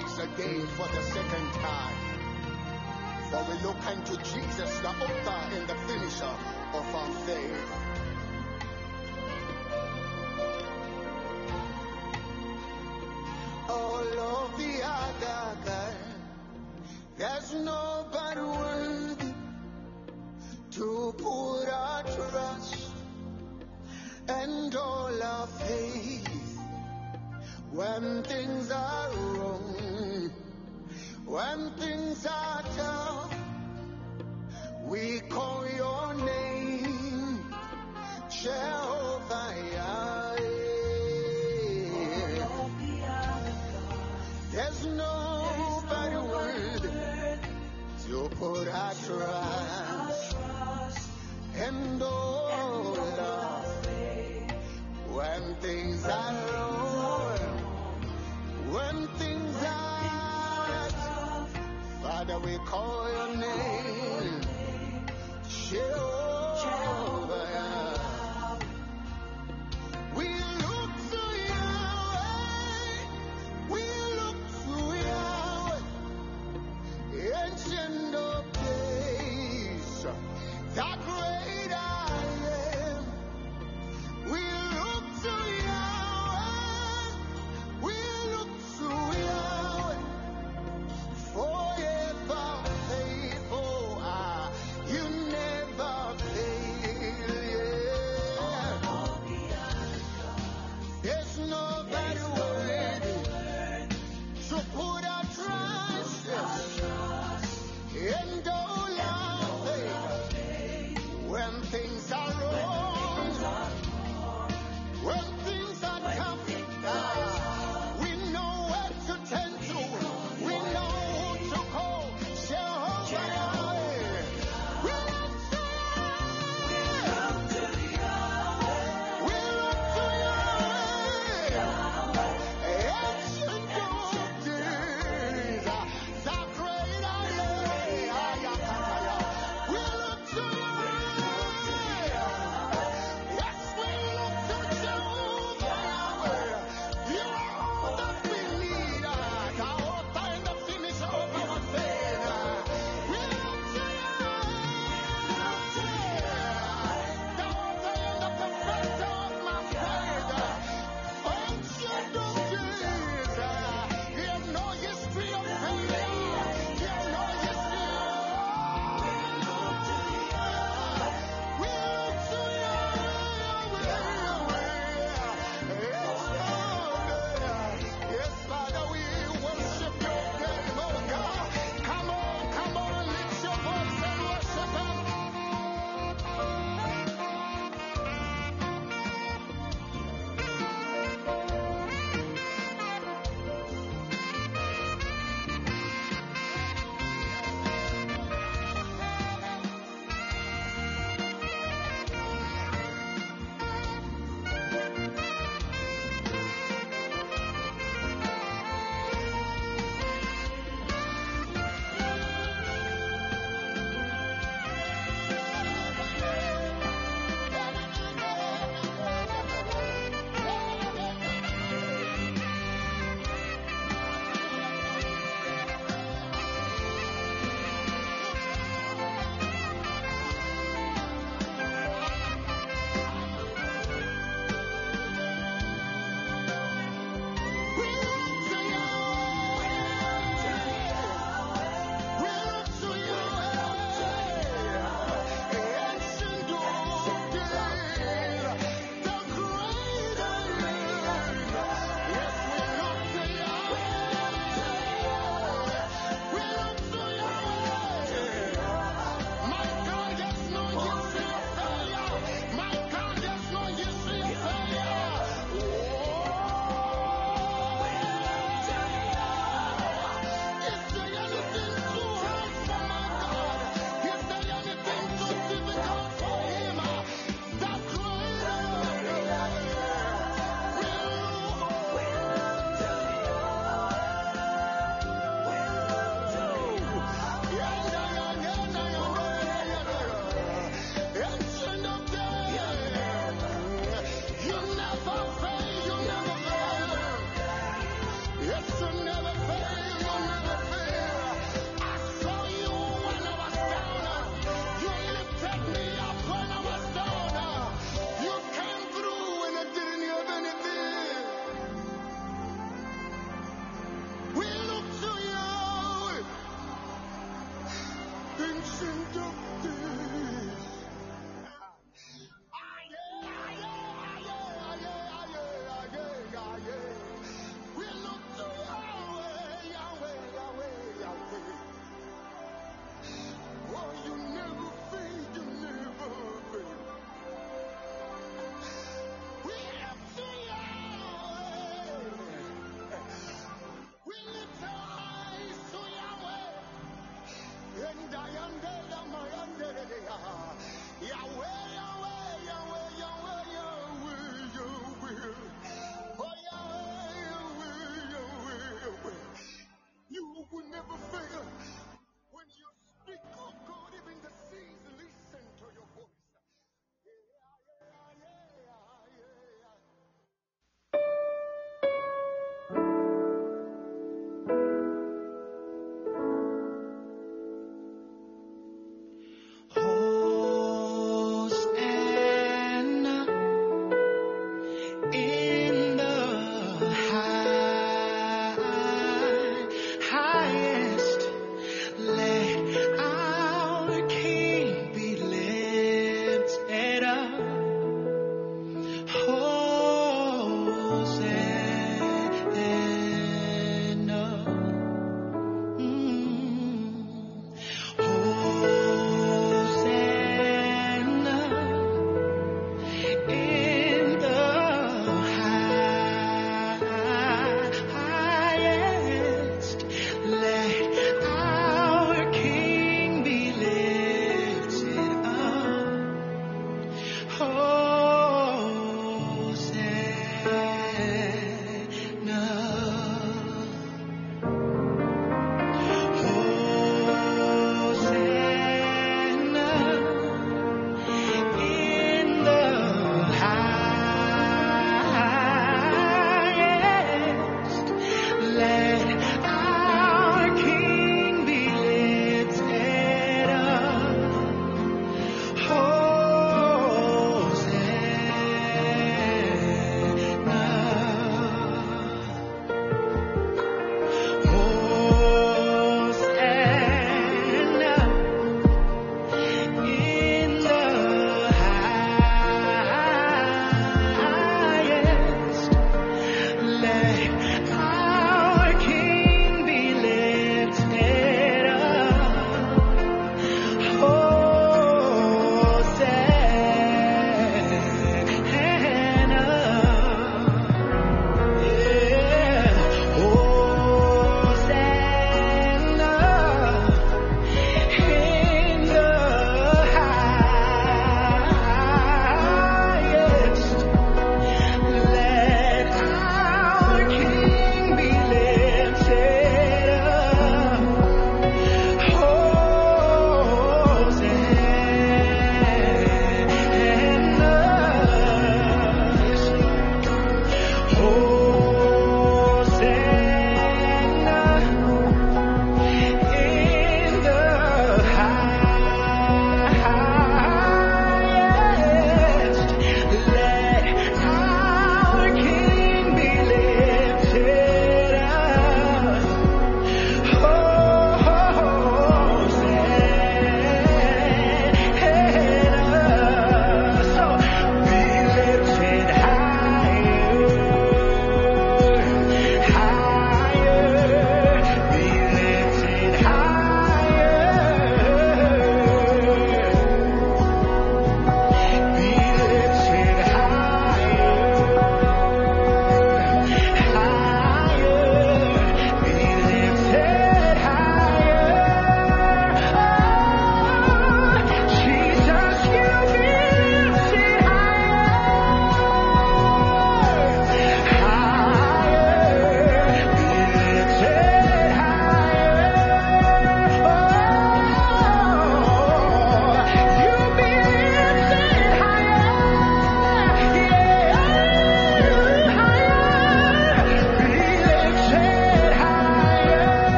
Again for the second time. For we look unto Jesus, the author and the finisher of our faith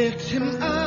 lift him up.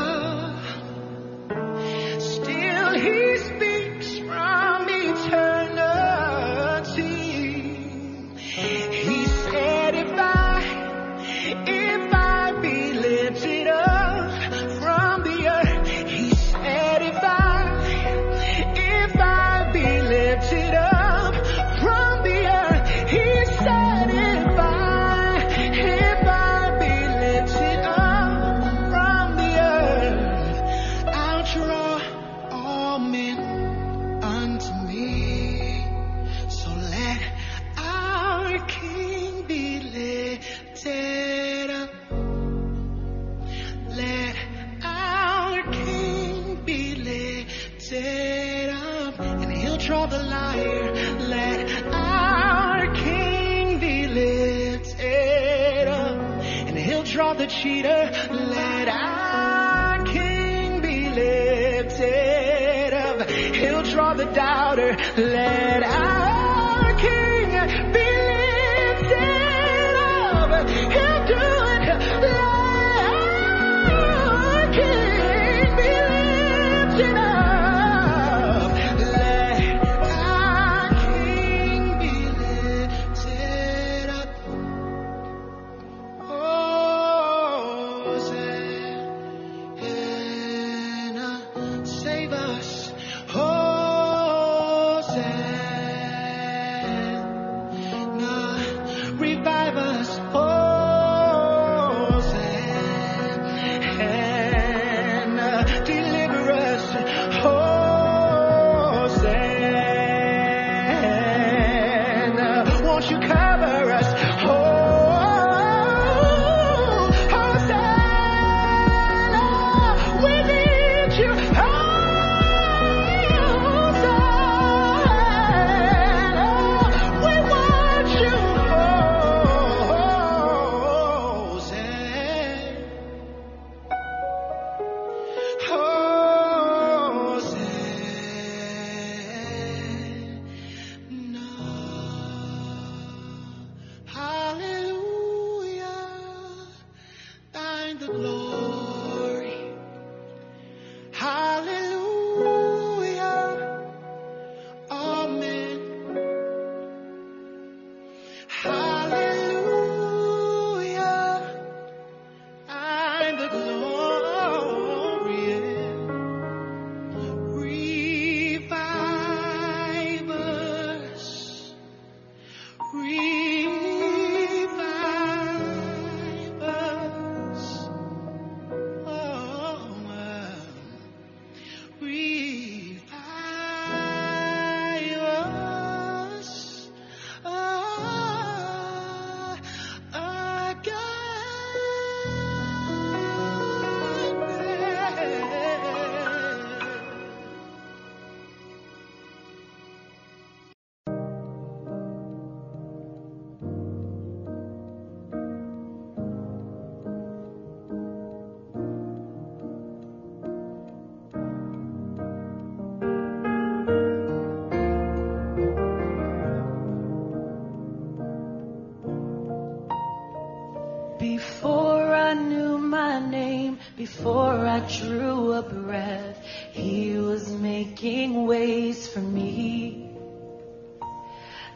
I drew a breath, He was making ways for me.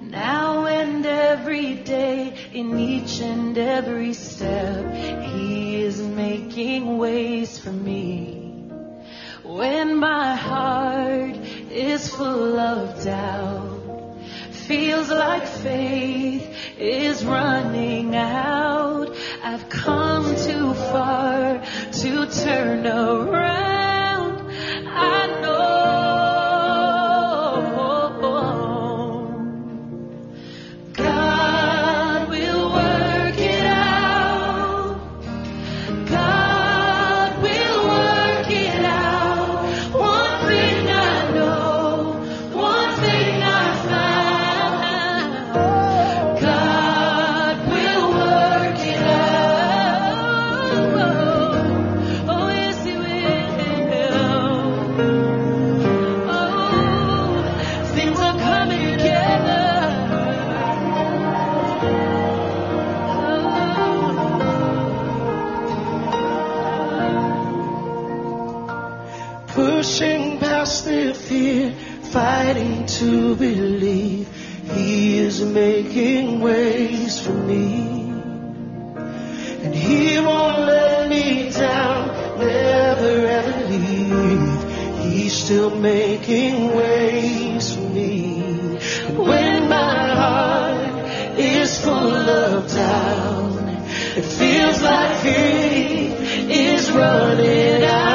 Now and every day, in each and every step, He is making ways for me. When my heart is full of doubt, feels like faith is running out, I've come too far to turn around. believe He is making ways for me. And He won't let me down, never ever leave. He's still making ways for me. When my heart is full of doubt, it feels like faith is running out.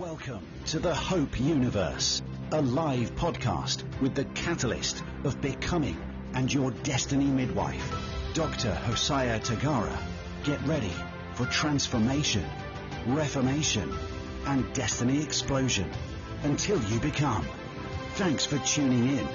Welcome to the Hope Universe, a live podcast with the catalyst of becoming and your destiny midwife, Dr. Hosiah Tagara. Get ready for transformation, reformation, and destiny explosion until you become. Thanks for tuning in.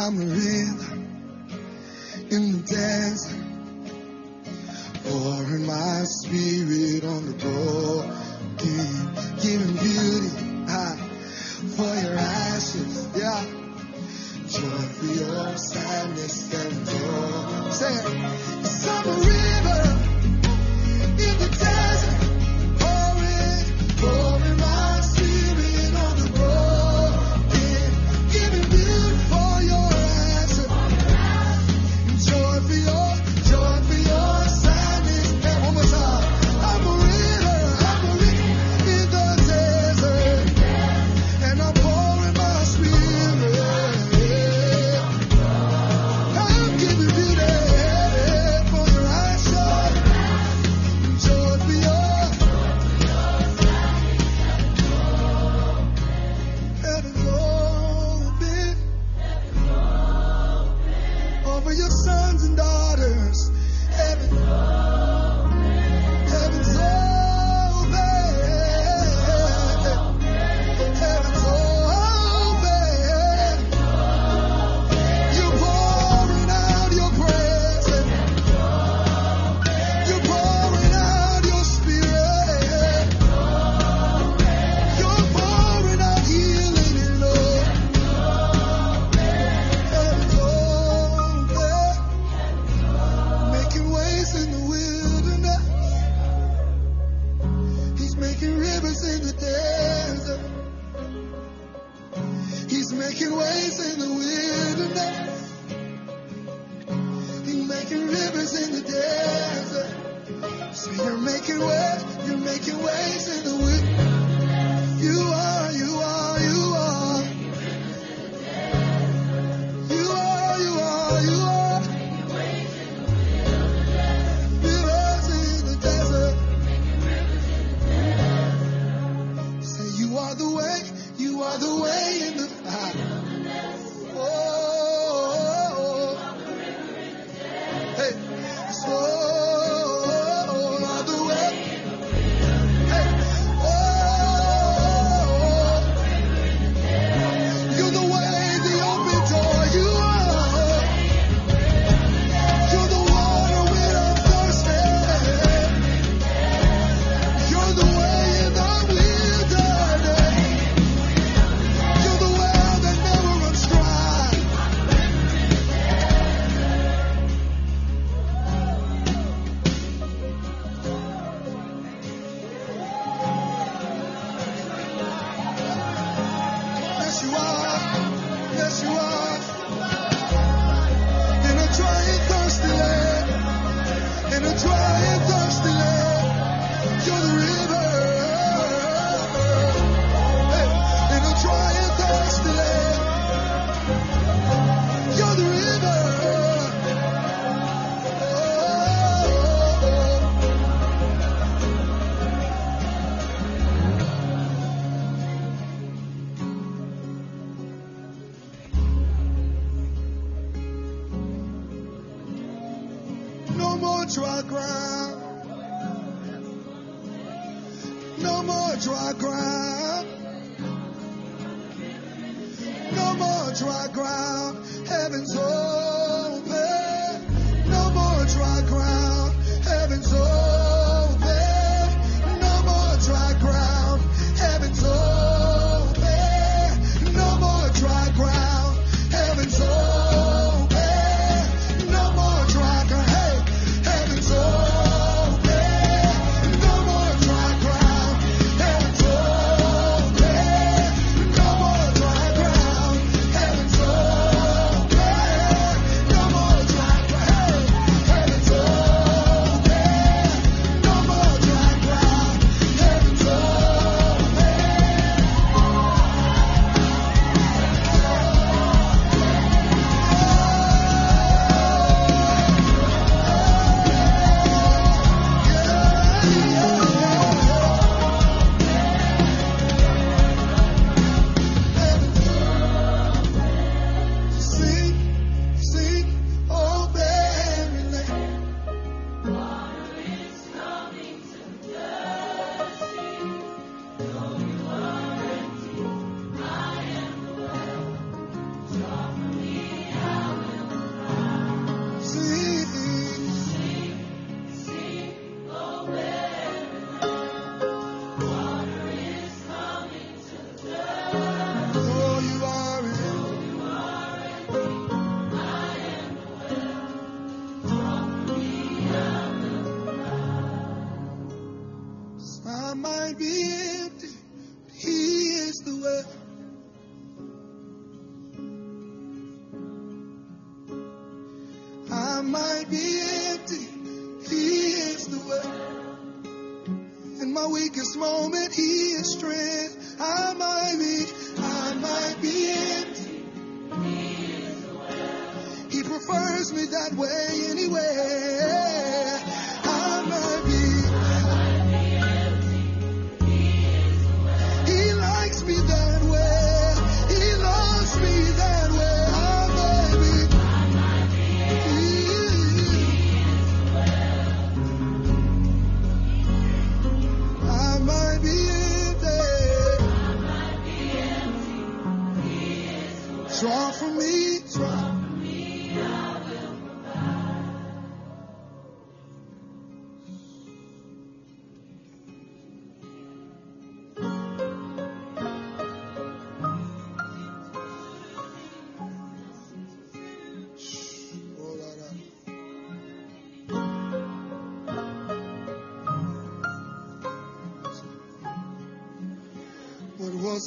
I'm a rhythm in the desert, pouring my spirit on the broken, giving beauty ah, for your ashes, yeah, joy for your sadness and joy. Say, I'm a river.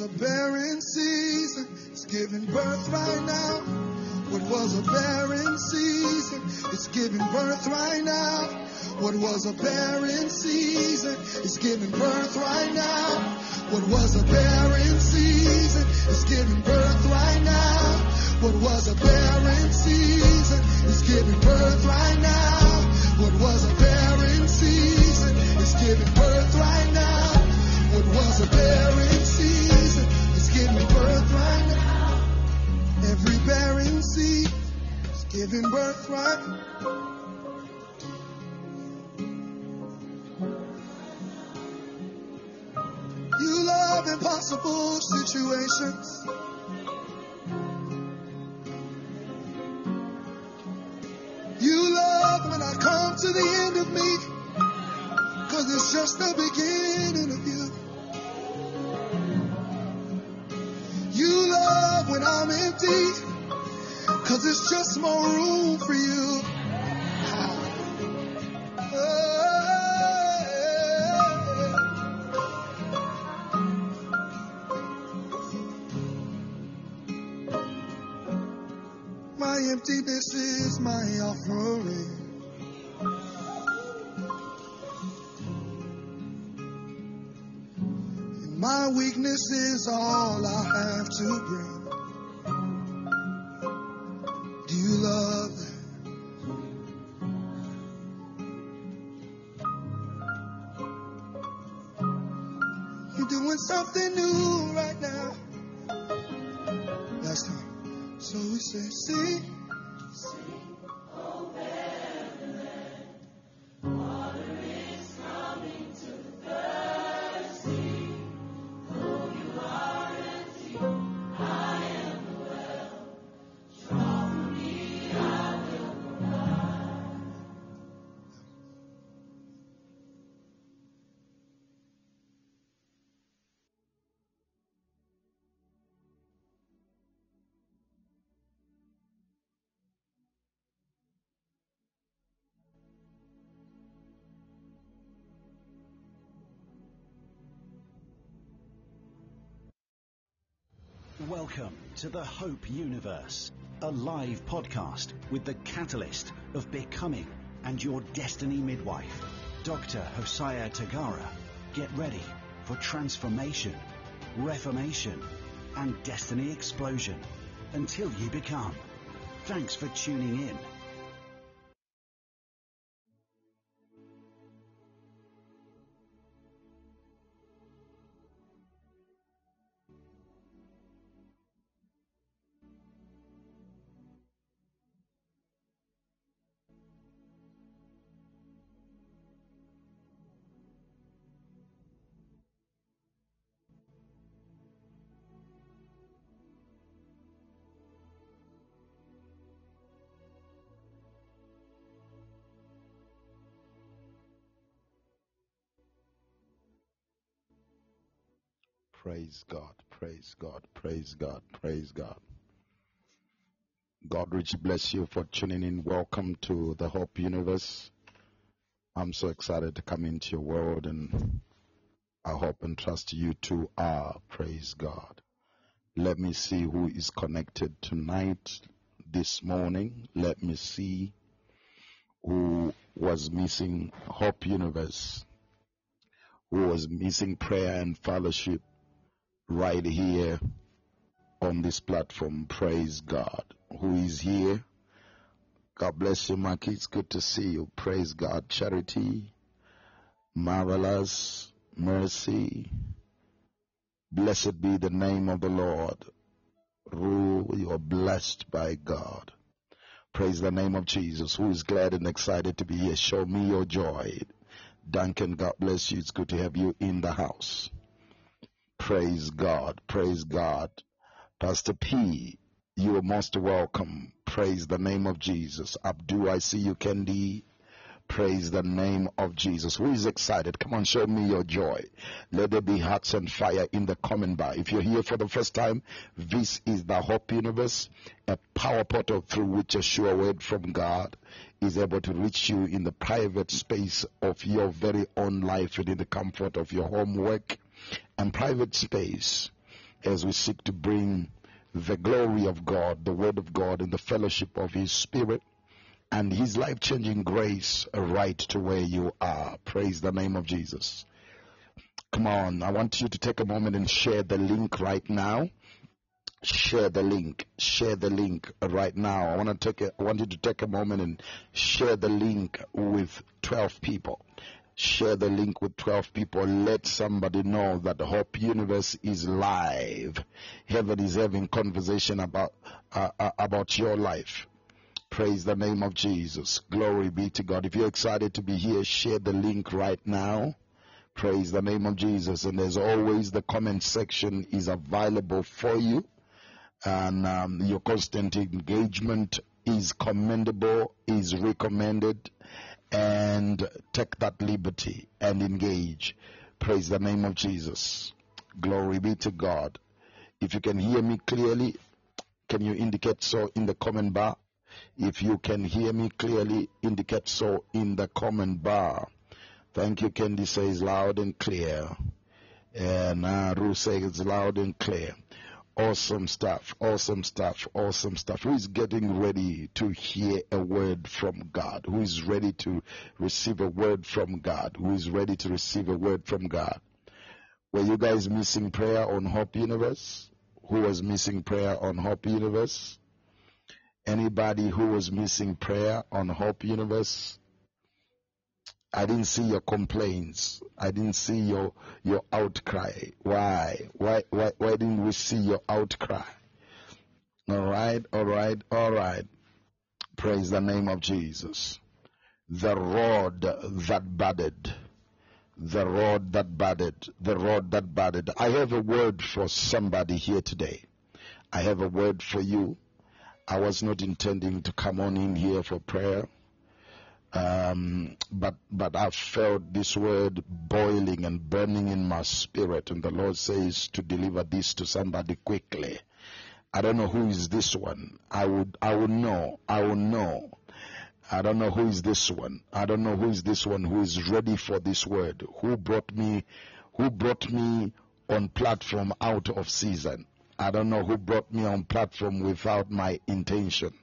A barren season is giving birth right now. What was a barren season is giving birth right now. What was a barren season is giving birth right now. What was a barren season is giving birth right now. What was a barren season is giving birth right now. What was a barren season is giving birth right now. What was a barren season Every barren seed is giving birth right You love impossible situations. You love when I come to the end of me. Cause it's just the beginning I'm empty. Cause it's just more room for you. My emptiness is my offering. My weakness is all I have to bring. Oh. Welcome to the Hope Universe, a live podcast with the catalyst of becoming and your destiny midwife, Dr. Hosiah Tagara. Get ready for transformation, reformation, and destiny explosion until you become. Thanks for tuning in. Praise God, praise God, praise God, praise God. God richly bless you for tuning in. Welcome to the Hope Universe. I'm so excited to come into your world and I hope and trust you too are. Praise God. Let me see who is connected tonight, this morning. Let me see who was missing Hope Universe, who was missing prayer and fellowship right here on this platform. Praise God. Who is here? God bless you, Maki. It's good to see you. Praise God. Charity, marvelous, mercy. Blessed be the name of the Lord. Rule, you are blessed by God. Praise the name of Jesus, who is glad and excited to be here. Show me your joy. Duncan, God bless you. It's good to have you in the house. Praise God. Praise God. Pastor P, you are most welcome. Praise the name of Jesus. Abdu, I see you, Candy. Praise the name of Jesus. Who is excited? Come on, show me your joy. Let there be hearts and fire in the comment bar. If you're here for the first time, this is the Hope Universe, a power portal through which a sure word from God is able to reach you in the private space of your very own life and in the comfort of your homework and private space as we seek to bring the glory of God, the word of God, and the fellowship of His Spirit and his life changing grace right to where you are. Praise the name of Jesus. Come on, I want you to take a moment and share the link right now. Share the link. Share the link right now. I want to take a, I want you to take a moment and share the link with 12 people. Share the link with 12 people. Let somebody know that the Hope Universe is live. Heaven is having conversation about uh, uh, about your life. Praise the name of Jesus. Glory be to God. If you're excited to be here, share the link right now. Praise the name of Jesus. And as always, the comment section is available for you. And um, your constant engagement is commendable, is recommended. And take that liberty and engage. Praise the name of Jesus. Glory be to God. If you can hear me clearly, can you indicate so in the comment bar? If you can hear me clearly, indicate so in the comment bar. Thank you, Candy says loud and clear. And uh, Ru says loud and clear. Awesome stuff, awesome stuff, awesome stuff. Who is getting ready to hear a word from God? Who is ready to receive a word from God? Who is ready to receive a word from God? Were you guys missing prayer on Hope Universe? Who was missing prayer on Hope Universe? Anybody who was missing prayer on Hope Universe? I didn't see your complaints. I didn't see your your outcry. Why? Why why why didn't we see your outcry? All right, all right, all right. Praise the name of Jesus. The rod that budded. The rod that budded. The rod that budded. I have a word for somebody here today. I have a word for you. I was not intending to come on in here for prayer. Um, but but I felt this word boiling and burning in my spirit, and the Lord says to deliver this to somebody quickly. I don't know who is this one. I would I will know. I will know. I don't know who is this one. I don't know who is this one who is ready for this word. Who brought me who brought me on platform out of season. I don't know who brought me on platform without my intention.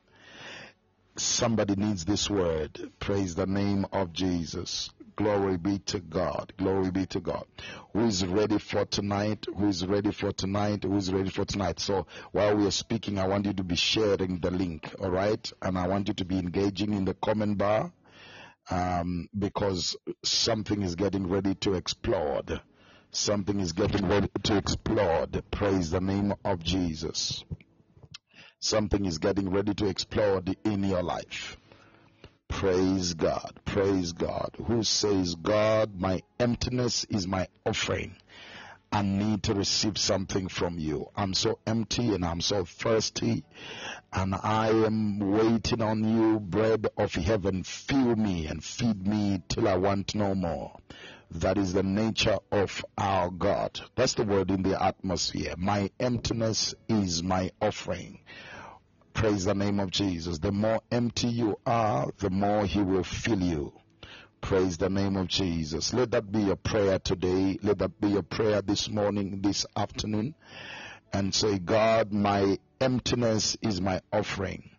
Somebody needs this word. Praise the name of Jesus. Glory be to God. Glory be to God. Who is ready for tonight? Who is ready for tonight? Who is ready for tonight? So while we are speaking, I want you to be sharing the link, all right? And I want you to be engaging in the comment bar um, because something is getting ready to explode. Something is getting ready to explode. Praise the name of Jesus. Something is getting ready to explode in your life. Praise God. Praise God. Who says, God, my emptiness is my offering. I need to receive something from you. I'm so empty and I'm so thirsty and I am waiting on you, bread of heaven. Fill me and feed me till I want no more. That is the nature of our God. That's the word in the atmosphere. My emptiness is my offering. Praise the name of Jesus. The more empty you are, the more He will fill you. Praise the name of Jesus. Let that be your prayer today. Let that be your prayer this morning, this afternoon. And say, God, my emptiness is my offering.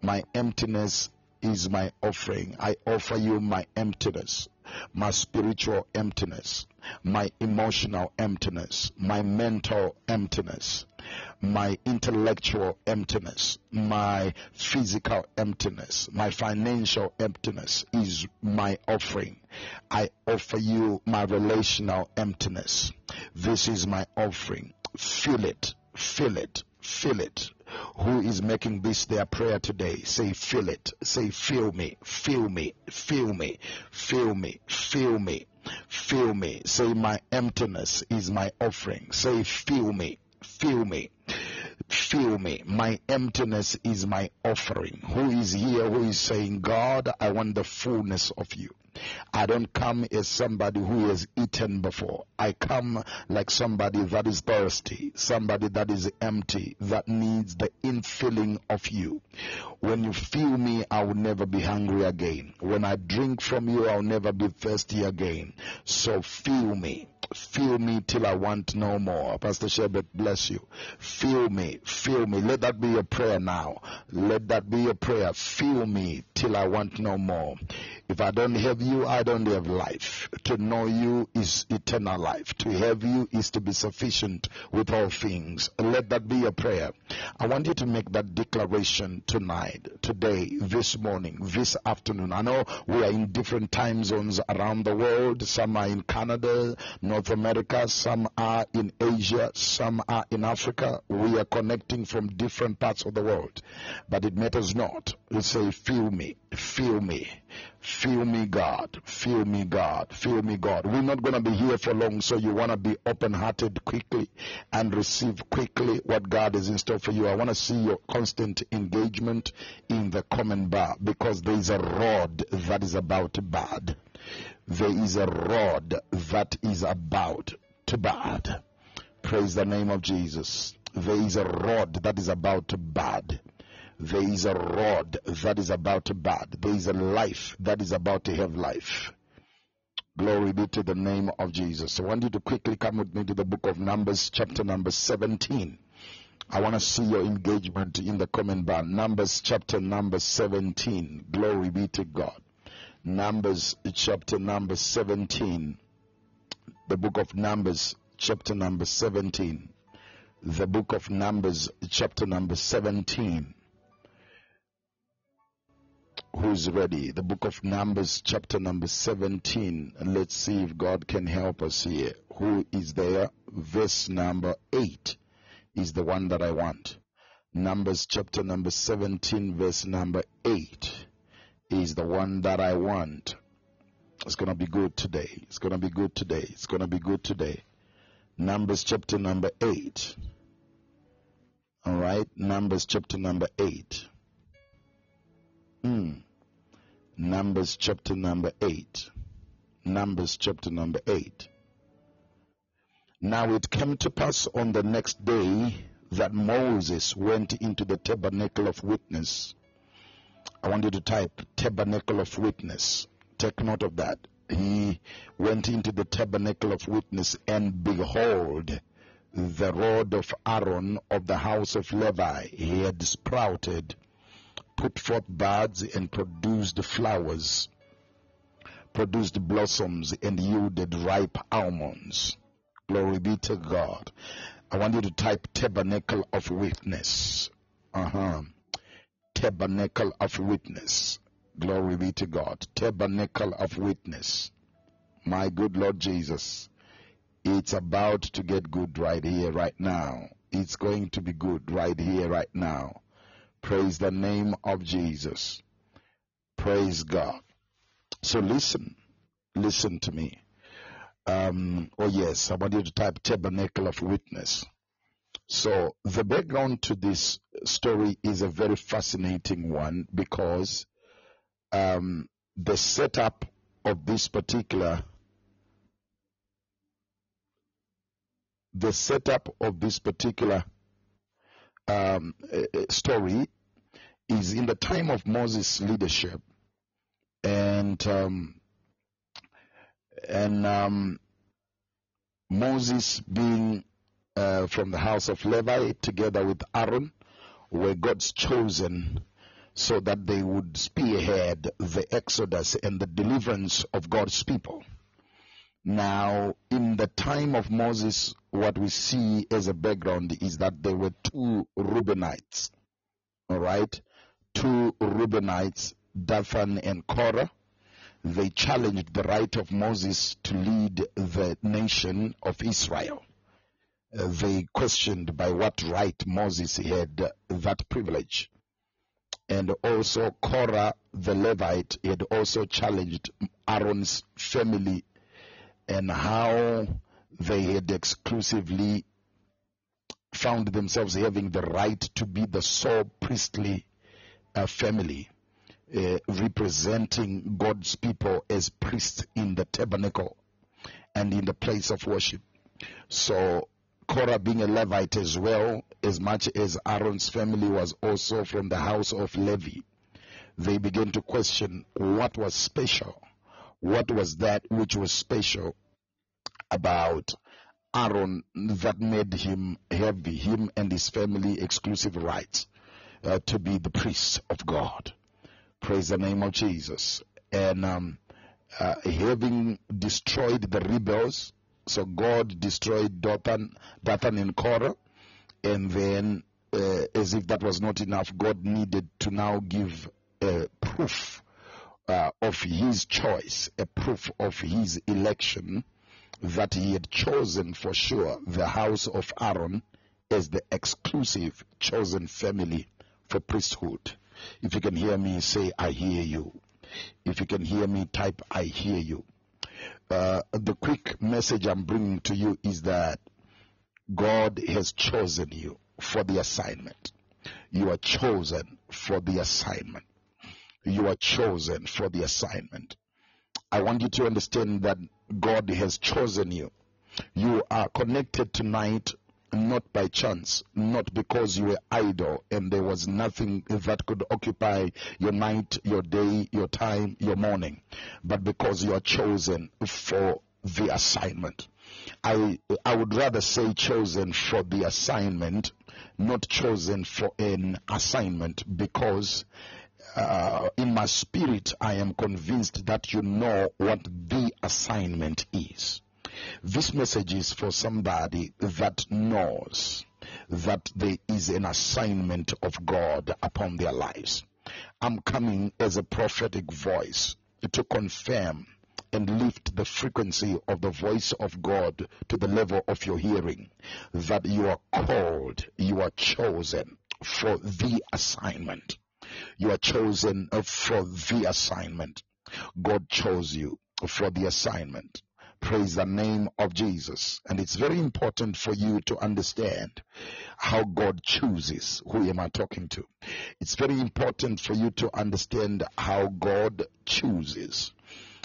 My emptiness is my offering. I offer you my emptiness, my spiritual emptiness, my emotional emptiness, my mental emptiness, my intellectual emptiness, my physical emptiness, my financial emptiness is my offering. I offer you my relational emptiness. This is my offering. Feel it, feel it, feel it. Who is making this their prayer today? Say, feel it. Say, feel me, feel me, feel me, feel me, feel me, feel me. Say, my emptiness is my offering. Say, feel me, feel me. Feel me. My emptiness is my offering. Who is here who is saying, God, I want the fullness of you? I don't come as somebody who has eaten before. I come like somebody that is thirsty, somebody that is empty, that needs the infilling of you. When you feel me, I will never be hungry again. When I drink from you, I'll never be thirsty again. So feel me. Feel me till I want no more. Pastor Sherbet, bless you. Feel me, feel me. Let that be your prayer now. Let that be your prayer. Feel me till I want no more. If I don't have you, I don't have life. To know you is eternal life. To have you is to be sufficient with all things. Let that be your prayer. I want you to make that declaration tonight, today, this morning, this afternoon. I know we are in different time zones around the world. Some are in Canada, North America, some are in Asia, some are in Africa. We are connecting from different parts of the world. But it matters not. We say, feel me, feel me. Feel me, God. Feel me, God. Feel me, God. We're not going to be here for long, so you want to be open hearted quickly and receive quickly what God is in store for you. I want to see your constant engagement in the common bar because there is a rod that is about to bud. There is a rod that is about to bud. Praise the name of Jesus. There is a rod that is about to bud. There is a rod that is about to bud. There is a life that is about to have life. Glory be to the name of Jesus. I want you to quickly come with me to the book of Numbers, chapter number 17. I want to see your engagement in the comment bar. Numbers chapter number 17. Glory be to God. Numbers chapter number 17. The book of Numbers chapter number 17. The book of Numbers chapter number 17 who's ready. The book of Numbers, chapter number 17. And let's see if God can help us here. Who is there? Verse number 8 is the one that I want. Numbers, chapter number 17, verse number 8 is the one that I want. It's going to be good today. It's going to be good today. It's going to be good today. Numbers, chapter number 8. All right. Numbers, chapter number 8. Mm. Numbers chapter number 8. Numbers chapter number 8. Now it came to pass on the next day that Moses went into the tabernacle of witness. I want you to type tabernacle of witness. Take note of that. He went into the tabernacle of witness and behold, the rod of Aaron of the house of Levi he had sprouted put forth buds and produced flowers, produced blossoms and yielded ripe almonds. Glory be to God. I want you to type tabernacle of witness. Uh huh. Tabernacle of witness. Glory be to God. Tabernacle of witness. My good Lord Jesus. It's about to get good right here, right now. It's going to be good right here, right now. Praise the name of Jesus. Praise God. So listen, listen to me. Um, oh yes, I want you to type tabernacle of witness. So the background to this story is a very fascinating one because um, the setup of this particular the setup of this particular um, story is in the time of Moses' leadership, and um, And um, Moses being uh, from the house of Levi together with Aaron were God's chosen so that they would spearhead the exodus and the deliverance of God's people. Now, in the time of Moses, what we see as a background is that there were two Reubenites. All right? Two Reubenites, Dathan and Korah. They challenged the right of Moses to lead the nation of Israel. Uh, they questioned by what right Moses had that privilege. And also Korah the Levite had also challenged Aaron's family and how they had exclusively found themselves having the right to be the sole priestly uh, family, uh, representing God's people as priests in the tabernacle and in the place of worship. So, Korah being a Levite as well, as much as Aaron's family was also from the house of Levi, they began to question what was special. What was that which was special about Aaron that made him have him and his family exclusive rights uh, to be the priests of God. Praise the name of Jesus. And um, uh, having destroyed the rebels, so God destroyed Dathan, Dathan and Korah, and then, uh, as if that was not enough, God needed to now give a proof uh, of His choice, a proof of His election that he had chosen for sure the house of Aaron as the exclusive chosen family for priesthood. If you can hear me, say, I hear you. If you can hear me, type, I hear you. Uh, the quick message I'm bringing to you is that God has chosen you for the assignment. You are chosen for the assignment. You are chosen for the assignment. I want you to understand that God has chosen you. You are connected tonight not by chance, not because you were idle and there was nothing that could occupy your night, your day, your time, your morning, but because you are chosen for the assignment. I I would rather say chosen for the assignment, not chosen for an assignment, because uh, in my spirit I am convinced that you know what the assignment is. This message is for somebody that knows that there is an assignment of God upon their lives. I'm coming as a prophetic voice to confirm and lift the frequency of the voice of God to the level of your hearing that you are called, you are chosen for the assignment. You are chosen for the assignment. God chose you for the assignment. Praise the name of Jesus. And it's very important for you to understand how God chooses. Who am I talking to? It's very important for you to understand how God chooses.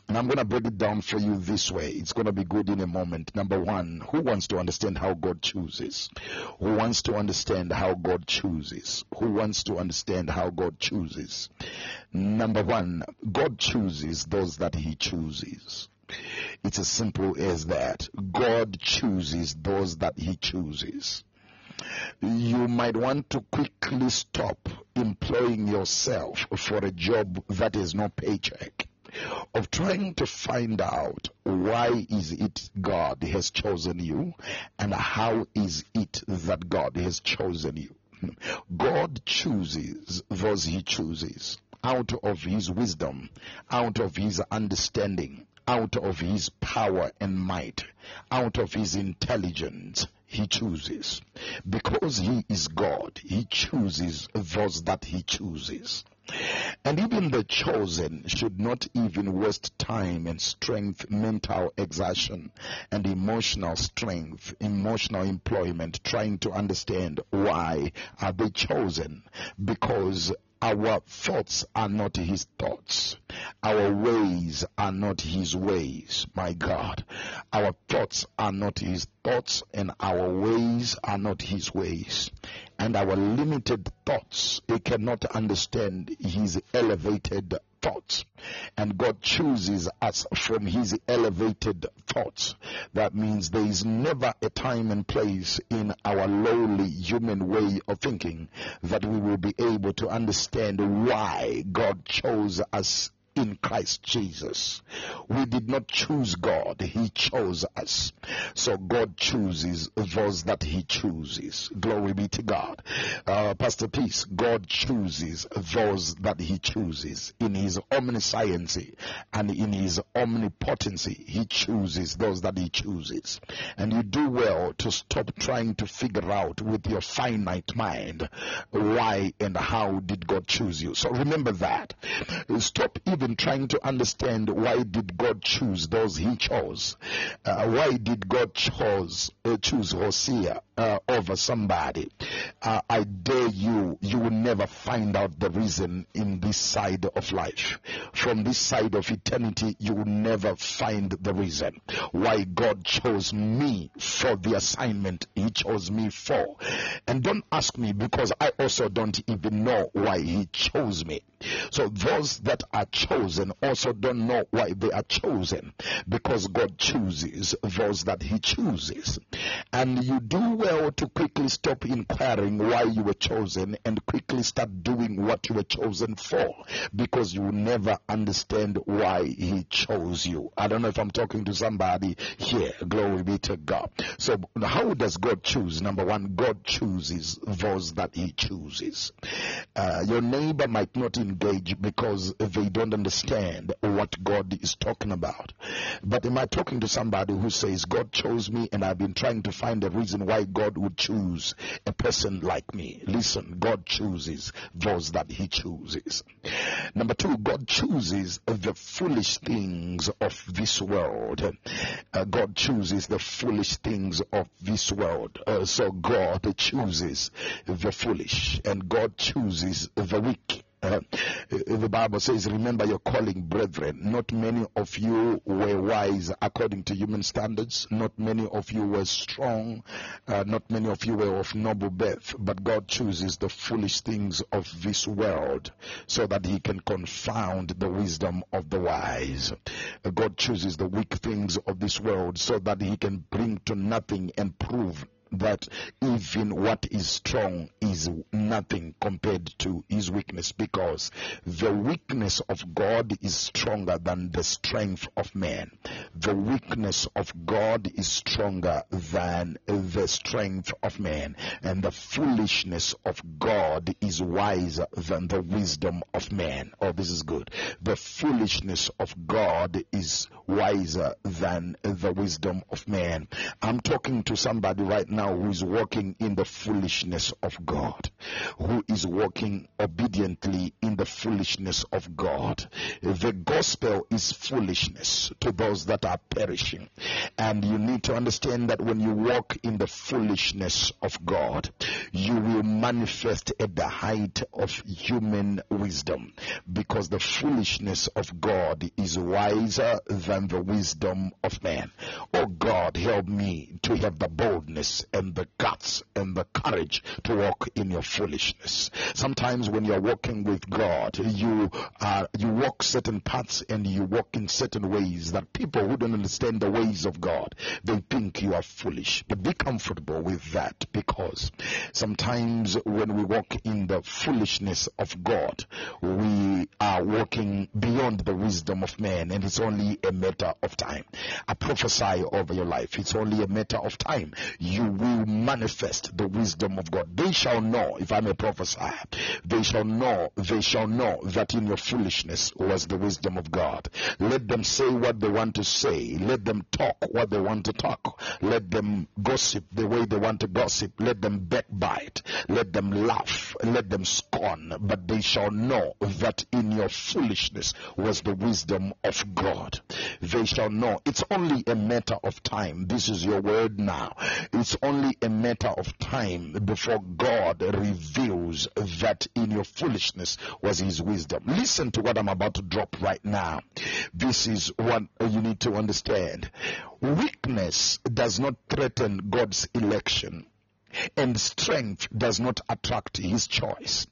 And I'm going to break it down for you this way. It's going to be good in a moment. Number one, who wants to understand how God chooses? Who wants to understand how God chooses? Who wants to understand how God chooses? Number one, God chooses those that He chooses. It's as simple as that. God chooses those that He chooses. You might want to quickly stop employing yourself for a job that is no paycheck of trying to find out why is it God has chosen you and how is it that God has chosen you. God chooses those he chooses out of his wisdom, out of his understanding, out of his power and might, out of his intelligence, he chooses. Because he is God, he chooses those that he chooses. And even the chosen should not even waste time and strength, mental exertion, and emotional strength, emotional employment trying to understand why are they chosen. Because our thoughts are not his thoughts. Our ways are not his ways, my God. Our thoughts are not his thoughts and our ways are not his ways. And our limited thoughts, they cannot understand his elevated thoughts. And God chooses us from his elevated thoughts. That means there is never a time and place in our lowly human way of thinking that we will be able to understand why God chose us in Christ Jesus. We did not choose God, He chose us. So God chooses those that He chooses. Glory be to God. Uh, Pastor Peace, God chooses those that He chooses. In His omniscience and in His omnipotency, He chooses those that He chooses. And you do well to stop trying to figure out with your finite mind why and how did God choose you. So remember that. Stop even trying to understand why did God choose those he chose. Uh, why did God chose, uh, choose Hosiah uh, over somebody? Uh, I dare you, you will never find out the reason in this side of life. From this side of eternity, you will never find the reason why God chose me for the assignment he chose me for. And don't ask me because I also don't even know why he chose me. So those that are chosen also don't know why they are chosen because God chooses those that he chooses. And you do well to quickly stop inquiring why you were chosen and quickly start doing what you were chosen for because you will never understand why he chose you. I don't know if I'm talking to somebody here. Glory be to God. So how does God choose? Number one, God chooses those that he chooses. Uh, your neighbor might not engage because they don't understand what God is talking about. But am I talking to somebody who says, God chose me and I've been trying to find a reason why God would choose a person like me? Listen, God chooses those that he chooses. Number two, God chooses the foolish things of this world. Uh, God chooses the foolish things of this world. Uh, so God chooses the foolish and God chooses the weak. Uh, the Bible says, Remember your calling, brethren. Not many of you were wise according to human standards. Not many of you were strong. Uh, not many of you were of noble birth. But God chooses the foolish things of this world so that He can confound the wisdom of the wise. Uh, God chooses the weak things of this world so that He can bring to nothing and prove that even what is strong is nothing compared to his weakness because the weakness of God is stronger than the strength of man. The weakness of God is stronger than the strength of man. And the foolishness of God is wiser than the wisdom of man. Oh, this is good. The foolishness of God is wiser than the wisdom of man. I'm talking to somebody right now who is walking in the foolishness of God, who is walking obediently in the foolishness of God. The gospel is foolishness to those that are perishing. And you need to understand that when you walk in the foolishness of God, you will manifest at the height of human wisdom because the foolishness of God is wiser than the wisdom of man. Oh God, help me to have the boldness and the guts and the courage to walk in your foolishness. Sometimes when you're walking with God, you uh, you walk certain paths and you walk in certain ways that people who don't understand the ways of God, they think you are foolish. But be comfortable with that because sometimes when we walk in the foolishness of God, we are walking beyond the wisdom of man and it's only a matter of time. I prophesy over your life. It's only a matter of time. You will manifest the wisdom of God. They shall know, if I may prophesy, they shall know, they shall know that in your foolishness was the wisdom of God. Let them say what they want to say. Let them talk what they want to talk. Let them gossip the way they want to gossip. Let them backbite. Let them laugh. Let them scorn. But they shall know that in your foolishness was the wisdom of God. They shall know. It's only a matter of time. This is your word now. It's only a matter of time before God reveals that in your foolishness was his wisdom. Listen to what I'm about to drop right now. This is what you need to understand. Weakness does not threaten God's election and strength does not attract his choice.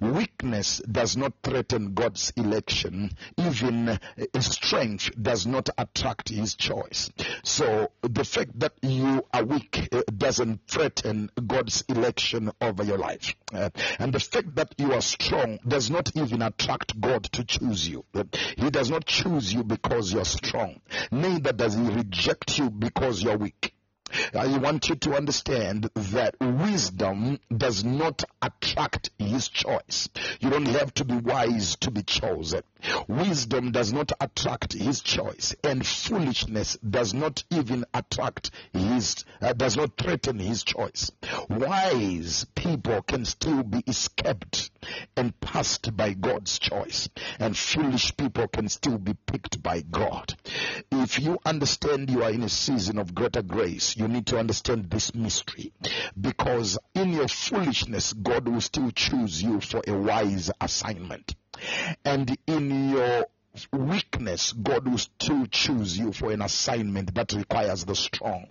Weakness does not threaten God's election. Even strength does not attract his choice. So the fact that you are weak uh, doesn't threaten God's election over your life. Uh, and the fact that you are strong does not even attract God to choose you. Uh, He does not choose you because you're strong. Neither does he reject you because you're weak. I want you to understand that wisdom does not attract his choice. You don't have to be wise to be chosen. Wisdom does not attract his choice, and foolishness does not even attract his, uh, does not threaten his choice. Wise people can still be escaped and passed by God's choice, and foolish people can still be picked by God. If you understand you are in a season of greater grace, you need to understand this mystery because in your foolishness, God will still choose you for a wise assignment. And in your weakness, God will still choose you for an assignment that requires the strong.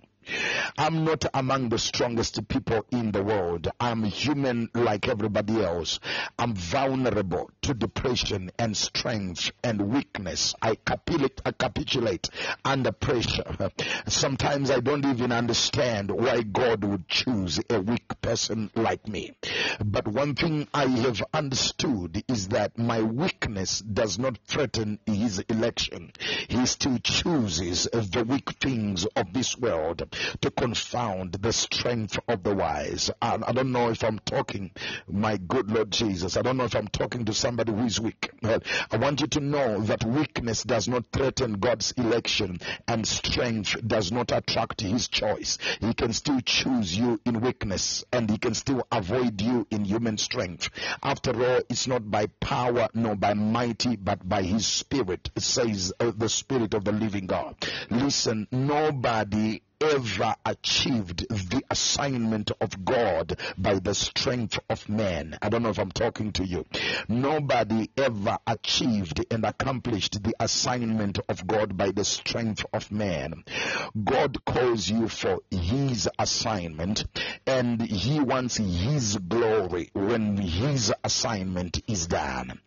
I'm not among the strongest people in the world. I'm human like everybody else. I'm vulnerable to depression and strength and weakness. I capitulate, under pressure. Sometimes I don't even understand why God would choose a weak person like me. But one thing I have understood is that my weakness does not threaten his election. He still chooses the weak things of this world to confound the strength of the wise. And I don't know if I'm talking, my good Lord Jesus, I don't know if I'm talking to somebody who is weak. I want you to know that weakness does not threaten God's election and strength does not attract his choice. He can still choose you in weakness and he can still avoid you in human strength. After all, it's not by power nor by mighty, but by his spirit, says uh, the spirit of the living God. Listen, nobody ever achieved the assignment of God by the strength of man. I don't know if I'm talking to you. Nobody ever achieved and accomplished the assignment of God by the strength of man. God calls you for his assignment and he wants his glory when his assignment is done.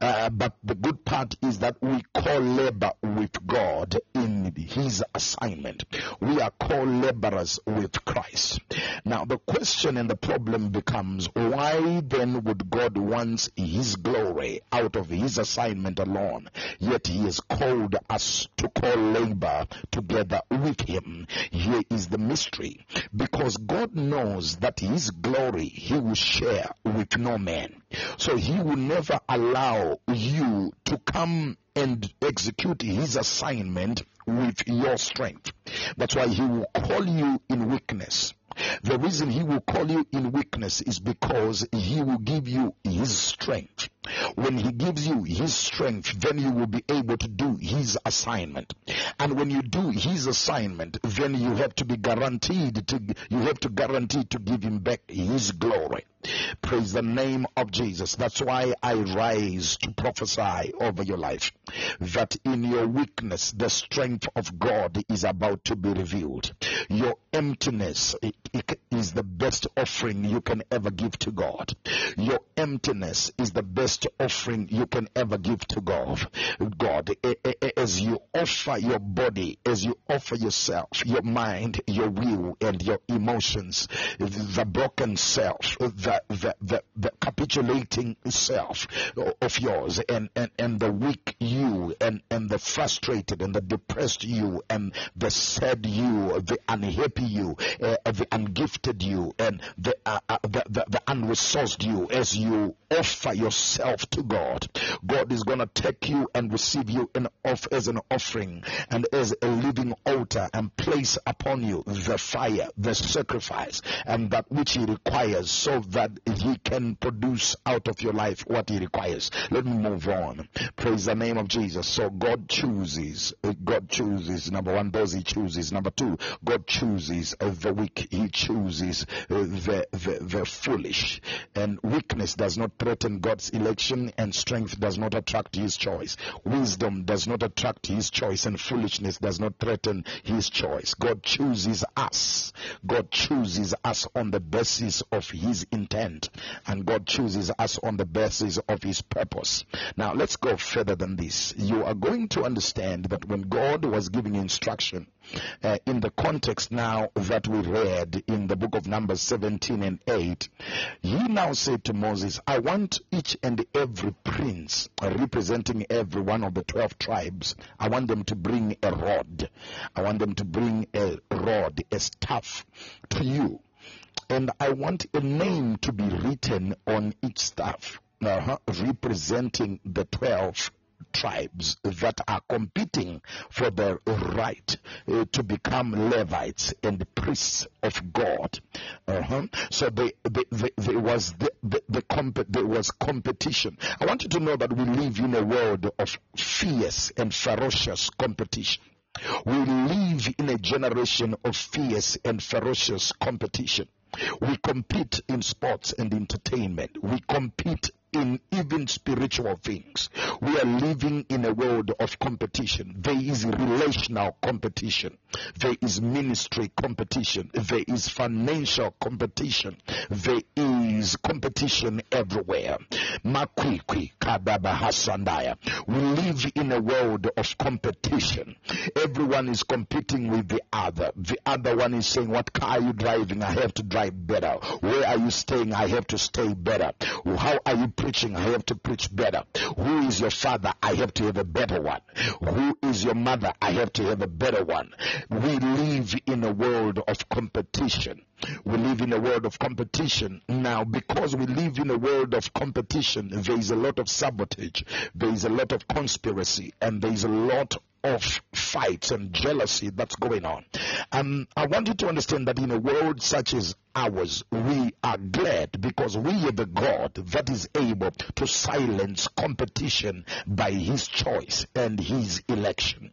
Uh, but the good part is that we co-labor with God in his assignment. We are co-laborers with Christ. Now the question and the problem becomes why then would God want his glory out of his assignment alone? Yet he has called us to co-labor together with him. Here is the mystery. Because God knows that his glory he will share with no man. So he will never allow you to come and execute his assignment with your strength. That's why he will call you in weakness. The reason he will call you in weakness is because he will give you his strength. When he gives you his strength, then you will be able to do his assignment. And when you do his assignment, then you have to be guaranteed to, you have to guarantee to give him back his glory. Praise the name of Jesus. That's why I rise to prophesy over your life that in your weakness, the strength of God is about to be revealed. Your emptiness is the best offering you can ever give to God. Your emptiness is the best offering you can ever give to God. God, as you offer your body, as you offer yourself, your mind, your will, and your emotions, the broken self, the, the, the, the capitulating self of yours, and, and, and the weak you, and, and the frustrated and the depressed you, and the sad you, the unhappy you, uh, the ungifted you, and the, uh, uh, the, the, the unresourced you, as you offer yourself to God, God is going to take you and receive you off as an offering and as a living altar and place upon you the fire, the sacrifice, and that which He requires, so that He can produce out of your life what He requires. Let me move on. Praise the name of Jesus. So God chooses. God chooses. Number one, those He chooses. Number two, God chooses the weak. He chooses the, the the foolish. And weakness does not threaten God's election, and strength does not attract His choice. Wisdom does not attract His choice, and foolishness does not threaten His choice. God chooses us. God chooses us on the basis of His intent and God chooses us on the basis of his purpose. Now let's go further than this. You are going to understand that when God was giving instruction uh, in the context now that we read in the book of Numbers 17 and 8, he now said to Moses, I want each and every prince representing every one of the 12 tribes, I want them to bring a rod. I want them to bring a rod, a staff to you. And I want a name to be written on each staff, uh-huh, representing the 12 tribes that are competing for the right uh, to become Levites and priests of God. Uh-huh. So there was the, the, the comp- there was competition. I want you to know that we live in a world of fierce and ferocious competition. We live in a generation of fierce and ferocious competition. We compete in sports and entertainment. We compete in even spiritual things. We are living in a world of competition. There is relational competition. There is ministry competition. There is financial competition. There is competition everywhere. We live in a world of competition. Everyone is competing with the other. The other one is saying, What car are you driving? I have to drive better. Where are you staying? I have to stay better. How are you preaching? I have to preach better. Who is your father? I have to have a better one. Who is your mother? I have to have a better one. We live in a world of competition. We live in a world of competition. Now, because we live in a world of competition, there is a lot of sabotage, there is a lot of conspiracy, and there is a lot of fights and jealousy that's going on. Um, I want you to understand that in a world such as ours, we are glad because we have a God that is able to silence competition by his choice and his election.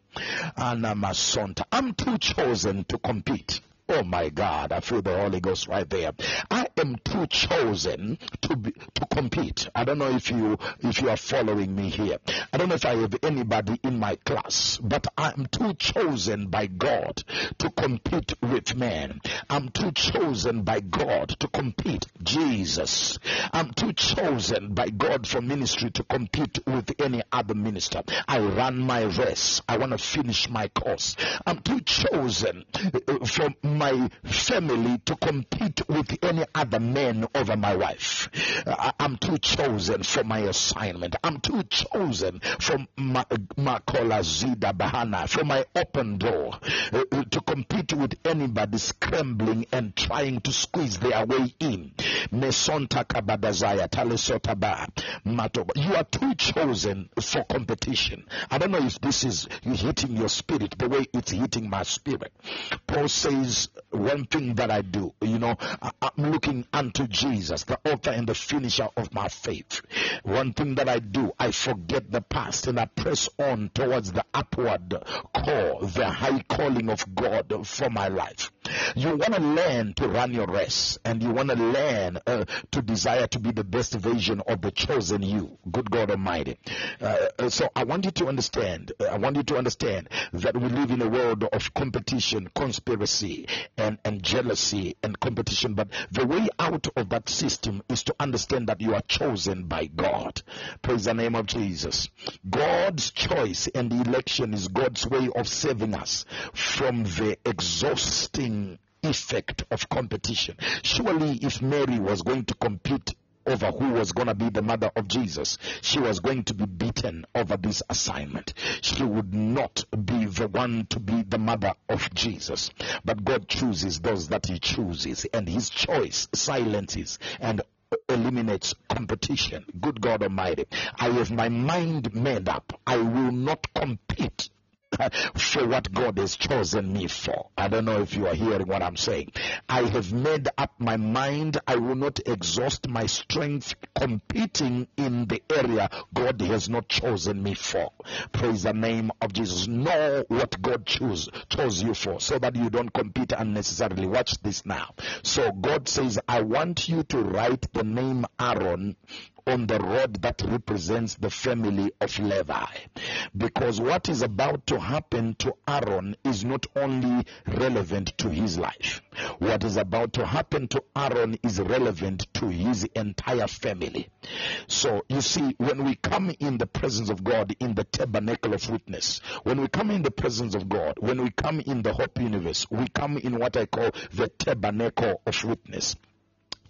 And I'm a son. I'm too chosen to compete. Oh my God, I feel the Holy Ghost right there. I am too chosen to be, to compete. I don't know if you if you are following me here. I don't know if I have anybody in my class, but I'm too chosen by God to compete with man. I'm too chosen by God to compete Jesus. I'm too chosen by God for ministry to compete with any other minister. I run my race. I want to finish my course. I'm too chosen uh, for my family to compete with any other man over my wife. Uh, I'm too chosen for my assignment. I'm too chosen for my, Makola Zida Bahana, for my open door uh, uh, to compete with anybody scrambling and trying to squeeze their way in. Mesonta Kabadazaya, Matoba. You are too chosen for competition. I don't know if this is hitting your spirit the way it's hitting my spirit. Paul says, one thing that I do, you know, I, I'm looking unto Jesus, the author and the finisher of my faith. One thing that I do, I forget the past and I press on towards the upward call, the high calling of God for my life. You want to learn to run your race and you want to learn uh, to desire to be the best version of the chosen you. Good God Almighty. Uh, so I want you to understand, uh, I want you to understand that we live in a world of competition, conspiracy, and, and jealousy and competition. But the way out of that system is to understand that you are chosen by God. Praise the name of Jesus. God's choice and election is God's way of saving us from the exhausting effect of competition. Surely, if Mary was going to compete over who was going to be the mother of Jesus, she was going to be beaten over this assignment. She would not be the one to be the mother of Jesus. But God chooses those that He chooses, and His choice silences and eliminates competition. Good God Almighty. I have my mind made up. I will not compete for what God has chosen me for. I don't know if you are hearing what I'm saying. I have made up my mind. I will not exhaust my strength competing in the area God has not chosen me for. Praise the name of Jesus. Know what God chose, chose you for so that you don't compete unnecessarily. Watch this now. So God says, I want you to write the name Aaron on the rod that represents the family of Levi. Because what is about to happen to Aaron is not only relevant to his life, what is about to happen to Aaron is relevant to his entire family. So you see, when we come in the presence of God in the tabernacle of witness, when we come in the presence of God, when we come in the hope universe, we come in what I call the tabernacle of witness.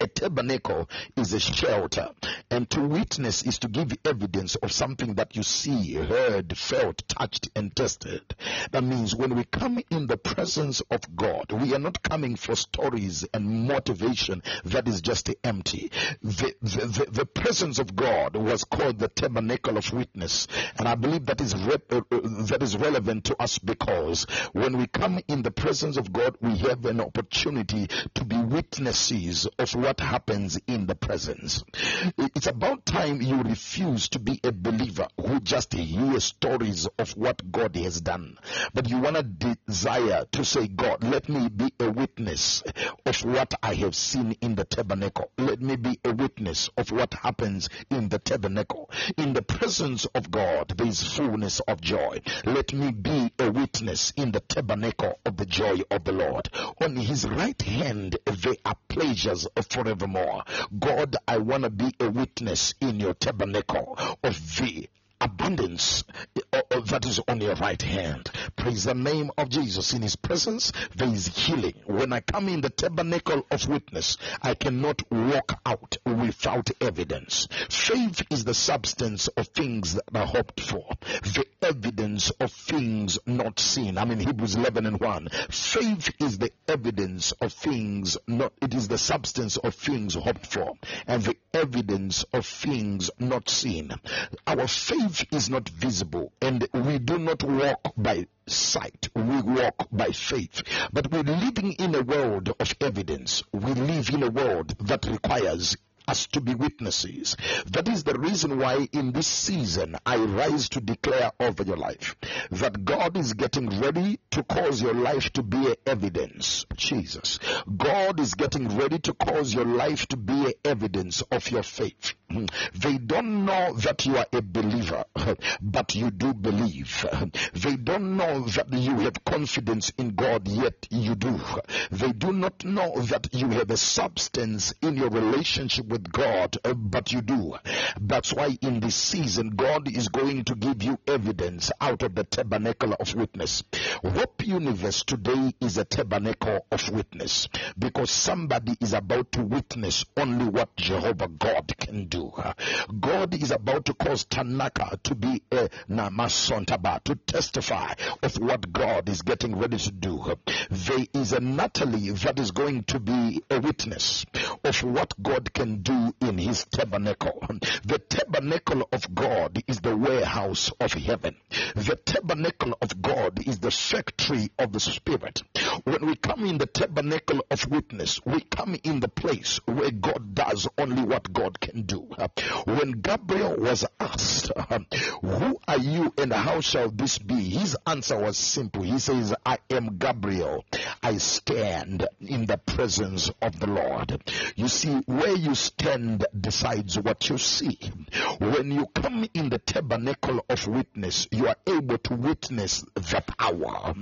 A tabernacle is a shelter, and to witness is to give evidence of something that you see, heard, felt, touched, and tested. That means when we come in the presence of God, we are not coming for stories and motivation that is just empty. The, the, the, the presence of God was called the tabernacle of witness, and I believe that is re- uh, uh, that is relevant to us because when we come in the presence of God, we have an opportunity to be witnesses of what happens in the presence. It's about time you refuse to be a believer who just hears stories of what God has done, but you want to desire to say, God, let me be a witness of what I have seen in the tabernacle. Let me be a witness of what happens in the tabernacle. In the presence of God, there is fullness of joy. Let me be a witness in the tabernacle of the joy of the Lord. On his right hand, there are pleasures forevermore. God, I want to be a witness in your tabernacle of thee abundance uh, uh, that is on your right hand. Praise the name of Jesus. In his presence, there is healing. When I come in the tabernacle of witness, I cannot walk out without evidence. Faith is the substance of things that are hoped for, the evidence of things not seen. I mean, Hebrews 11 and 1. Faith is the evidence of things not, it is the substance of things hoped for, and the evidence of things not seen. Our faith is not visible and we do not walk by sight. We walk by faith. But we're living in a world of evidence. We live in a world that requires us to be witnesses. That is the reason why in this season I rise to declare over your life that God is getting ready to cause your life to be evidence. Jesus. God is getting ready to cause your life to be evidence of your faith. Hmm. They don't know that you are a believer, but you do believe. They don't know that you have confidence in God, yet you do. They do not know that you have a substance in your relationship with God, uh, but you do. That's why in this season, God is going to give you evidence out of the tabernacle of witness. Hope Universe today is a tabernacle of witness because somebody is about to witness only what Jehovah God can do. God is about to cause Tanaka to be a Namasontaba to testify of what God is getting ready to do. There is a Natalie that is going to be a witness of what God can do in his tabernacle. The tabernacle of God is the warehouse of heaven. The tabernacle of God is the factory of the Spirit. When we come in the tabernacle of witness, we come in the place where God does only what God can do. When Gabriel was asked, Who are you and how shall this be? His answer was simple. He says, I am Gabriel. I stand in the presence of the Lord. You see, where you stand decides what you see. When you come in the tabernacle of witness, you are able to witness the power.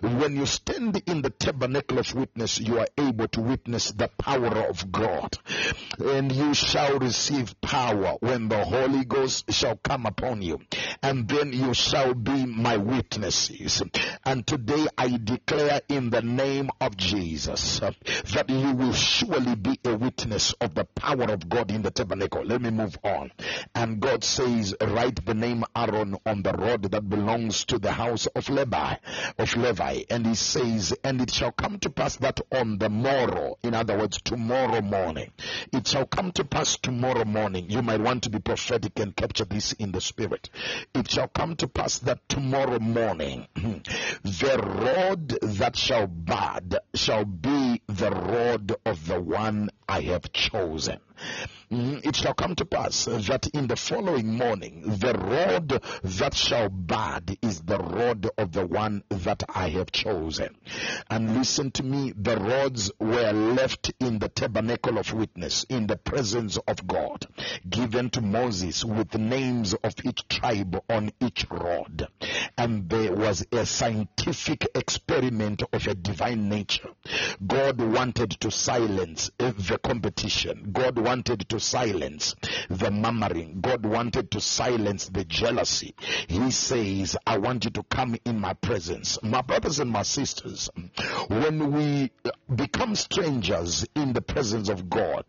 When you stand in the tabernacle of witness, you are able to witness the power of God. And you shall receive power when the Holy Ghost shall come upon you. And then you shall be my witnesses. And today I declare in the name of Jesus that you will surely be a witness of the power of God in the tabernacle. Let me move on. And God says, write the name Aaron on the rod that belongs to the house of Levi, of Levi. And he says, and it shall come to pass that on the morrow, in other words, tomorrow morning, it shall come to pass tomorrow morning. You might want to be prophetic and capture this in the spirit. It shall come to pass that tomorrow morning, the rod that shall bud shall be the rod of the one I have chosen. Mm, Mm-hmm. It shall come to pass that in the following morning, the rod that shall bud is the rod of the one that I have chosen. And listen to me, the rods were left in the tabernacle of witness in the presence of God, given to Moses with the names of each tribe on each rod. And there was a scientific experiment of a divine nature. God wanted to silence the competition. God wanted to silence the murmuring. God wanted to silence the jealousy. He says, I want you to come in my presence. My brothers and my sisters, when we become strangers in the presence of God,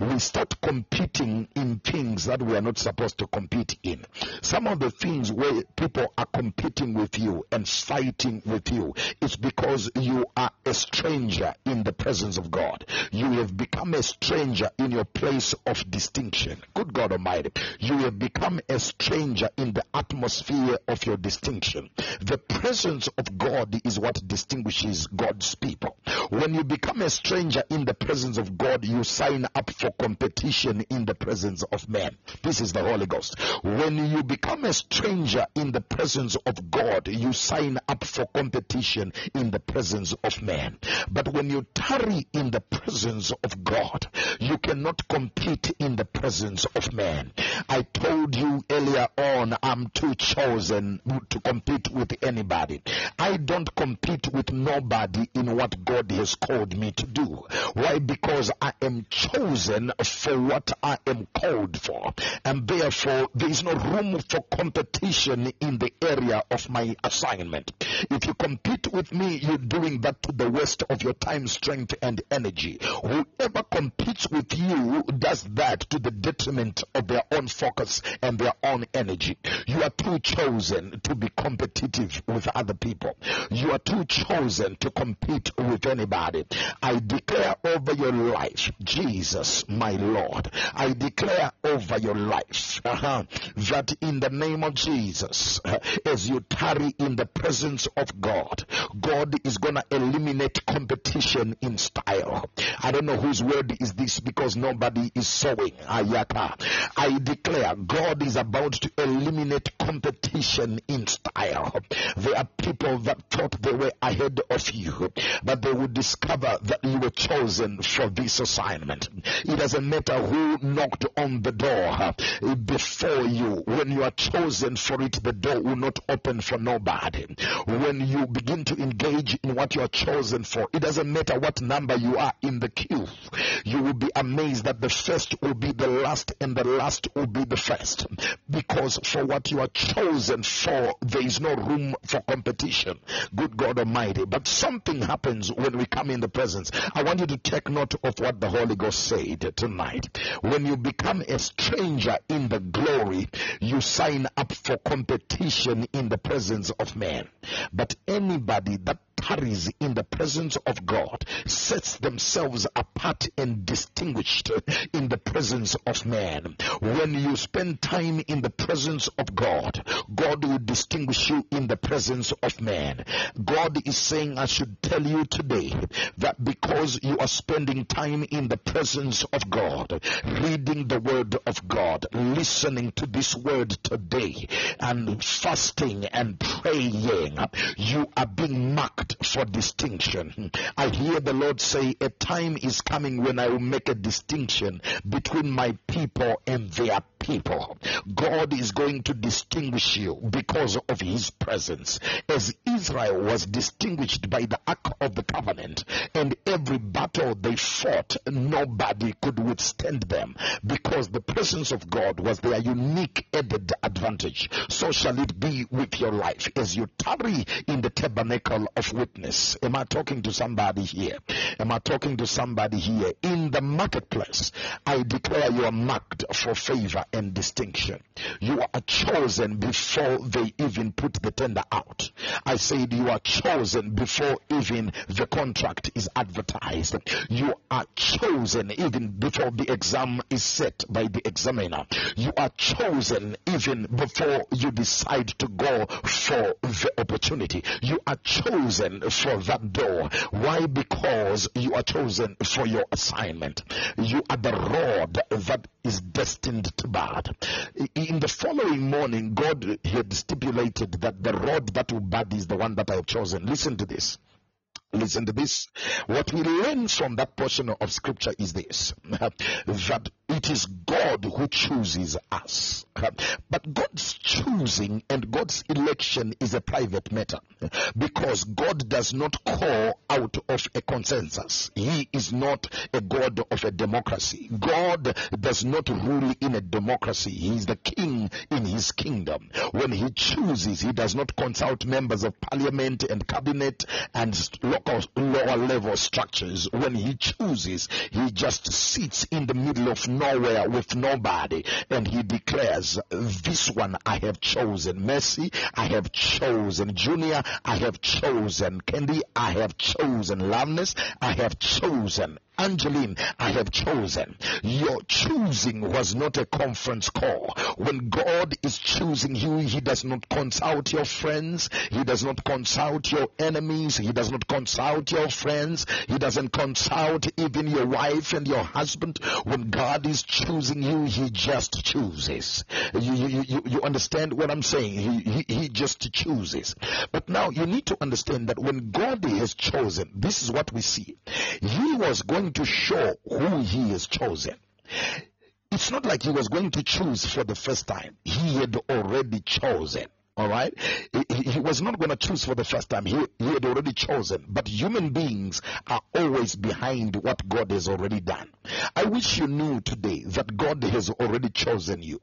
we start competing in things that we are not supposed to compete in. Some of the things where people are competing with you and fighting with you is because you are a stranger in the presence of God. You have become a stranger in your place of distinction. Good God Almighty. You will become a stranger in the atmosphere of your distinction. The presence of God is what distinguishes God's people. When you become a stranger in the presence of God, you sign up for competition in the presence of men. This is the Holy Ghost. When you become a stranger in the presence of God, you sign up for competition in the presence of man. But when you tarry in the presence of God, you cannot compete in the presence of man. I told you earlier on, I'm too chosen to compete with anybody. I don't compete with nobody in what God has called me to do. Why? Because I am chosen for what I am called for. And therefore, there is no room for competition in the area of my assignment. If you compete with me, you're doing that to the waste of your time, strength, and energy. Whoever competes with you does that to the detriment of their own focus and their own energy. You are too chosen to be competitive with other people. You are too chosen to compete with anybody. I declare over your life, Jesus, my Lord, I declare over your life uh-huh, that in the name of Jesus, uh, as you tarry in the presence of God, God is going to eliminate competition in style. I don't know whose word is this because nobody is sowing. I declare God is about to eliminate competition in style. There are people that thought they were ahead of you, but they will discover that you were chosen for this assignment. It doesn't matter who knocked on the door before you. When you are chosen for it, the door will not open for nobody. When you begin to engage in what you are chosen for, it doesn't matter what number you are in the queue. You will be amazed that the first will be the last and the last will be the first. Because for what you are chosen for, there is no room for competition. Good God Almighty. But something happens when we come in the presence. I want you to take note of what the Holy Ghost said tonight. When you become a stranger in the glory, you sign up for competition in the presence of man. But anybody that tarries in the presence of God sets themselves apart and distinguished in the presence of man. When you spend time in the presence of God, God will distinguish you in the presence of man. God is saying, I should tell you today that because you are spending time in the presence of God, reading the word of God, listening to this word today, and fasting and praying, you are being marked for distinction. I hear the Lord say, A time is coming when I will make a distinction between my people and their people. God is going to distinguish you because of his presence. As Israel was distinguished by the Ark of the Covenant, and every battle they fought, nobody could withstand them because the presence of God was their unique added advantage. So shall it be with your life as you tarry in the tabernacle of witness. Am I talking to somebody here? Am I talking to somebody here? In the marketplace, I declare you are marked for favor and distinction. You are chosen before they even put the tender out. I said you are chosen before even the contract is advertised. You are chosen even before the exam is set by the examiner. You are chosen even before you decide to go for the opportunity. You are chosen for that door. Why? Because you are chosen for your assignment. You are the rod that is destined to bud. In the following morning, God had stipulated that the rod that will bud is the one that I have chosen. Listen to this. Listen to this. What we learn from that portion of scripture is this that it is God who chooses us. But God's choosing and God's election is a private matter because God does not call out of a consensus. He is not a God of a democracy. God does not rule in a democracy. He is the king in his kingdom. When he chooses, he does not consult members of parliament and cabinet and local lower level structures. When he chooses, he just sits in the middle of nowhere with nobody and he declares, This one I have chosen. Mercy, I have chosen. Junior, I have chosen. Candy, I have chosen. Loveness, I have chosen. Angeline, I have chosen. Your choosing was not a conference call. When God is choosing you, He does not consult your friends. He does not consult your enemies. He does not consult your friends. He doesn't consult even your wife and your husband. When God is choosing you, He just chooses. You, you, you, you understand what I'm saying? He, he, he just chooses. But now you need to understand that when God has chosen, this is what we see. He was going to show who he has chosen. It's not like he was going to choose for the first time. He had already chosen. All right. He, he was not going to choose for the first time. He, he had already chosen. But human beings are always behind what God has already done. I wish you knew today that God has already chosen you.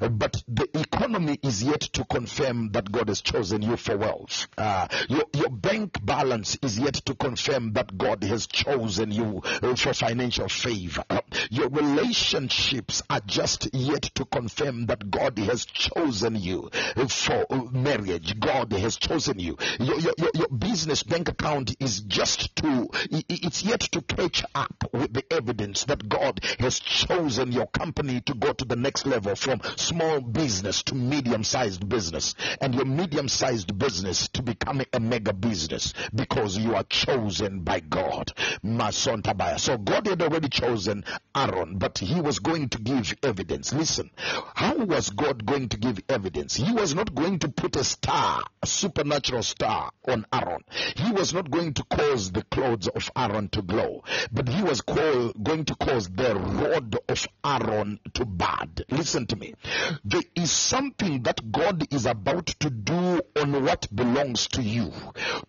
But the economy is yet to confirm that God has chosen you for wealth. Uh, your, your bank balance is yet to confirm that God has chosen you uh, for financial favor. Your relationships are just yet to confirm that God has chosen you uh, for marriage. God has chosen you. Your, your, your business bank account is just to, it's yet to catch up with the evidence that God has chosen your company to go to the next level from small business to medium sized business and your medium sized business to become a mega business because you are chosen by God. Mason Tabaya. So God had already chosen Aaron, but he was going to give evidence. Listen, how was God going to give evidence? He was not going to put a star, a supernatural star on Aaron. He was not going to cause the clothes of Aaron to glow, but he was call, going to cause the rod of Aaron to bud. Listen to me. There is something that God is about to do on what belongs to you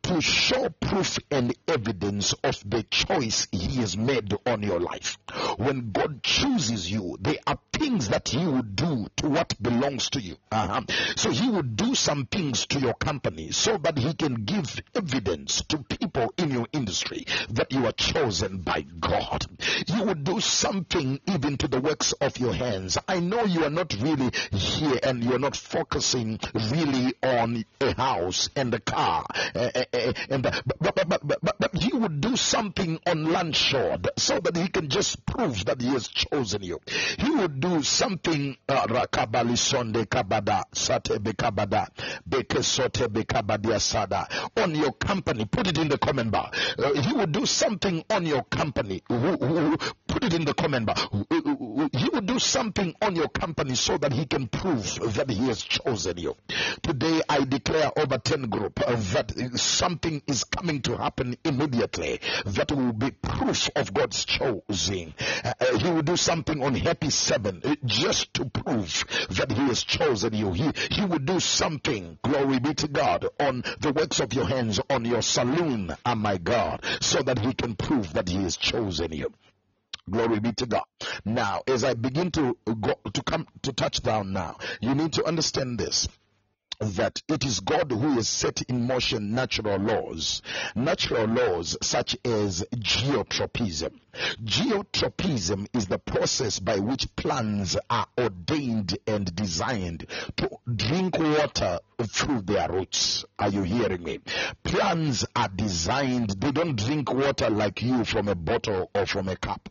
to show proof and evidence of the choice he has made on your life. When God chooses you, there are things that he will do to what belongs to you. Uh-huh. So he will do some things to your company so that he can give evidence to people in your industry that you are chosen by God. You will do something even to the works of your hands. I know you are not really here and you're not focusing really on a house and a car, uh, uh, but, but, but, but, but he would do something on Landshore so that he can just prove that he has chosen you. He would do something uh, rakabali sonde kabada sate bekabada beke sote bekabadia sada on your company. Put it in the comment bar. Uh, he would do something on your company. Who- who- Put it in the comment bar. He would do something on your company so that he can prove that he has chosen you. Today I declare over 10 group uh, that something is coming to happen immediately that will be proof of God's choosing. Uh, uh, he will do something on Happy 7 uh, just to prove that he has chosen you. He, he will do something, glory be to God, on the works of your hands, on your saloon, oh my God, so that he can prove that he has chosen you. Glory be to God. Now, as I begin to go to come to touch down now, you need to understand this that it is God who has set in motion natural laws, natural laws such as geotropism. Geotropism is the process by which plants are ordained and designed to drink water through their roots. Are you hearing me? Plants are designed, they don't drink water like you from a bottle or from a cup.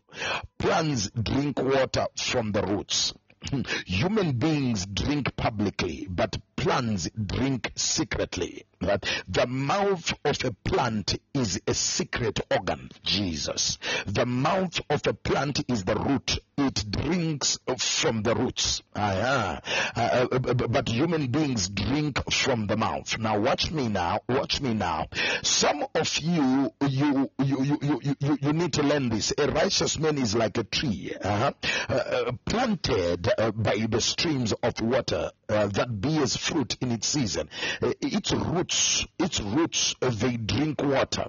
Plants drink water from the roots. Human beings drink publicly, but plants drink secretly. The mouth of a plant is a secret organ, Jesus. The mouth of a plant is the root. It drinks from the roots. Ah, uh, uh, but human beings drink from the mouth. Now watch me now. Watch me now. Some of you, you, you, you, you, you, you need to learn this. A righteous man is like a tree, uh-huh, uh, planted uh, by the streams of water uh, that bears fruit in its season. Uh, its roots, its roots, uh, they drink water.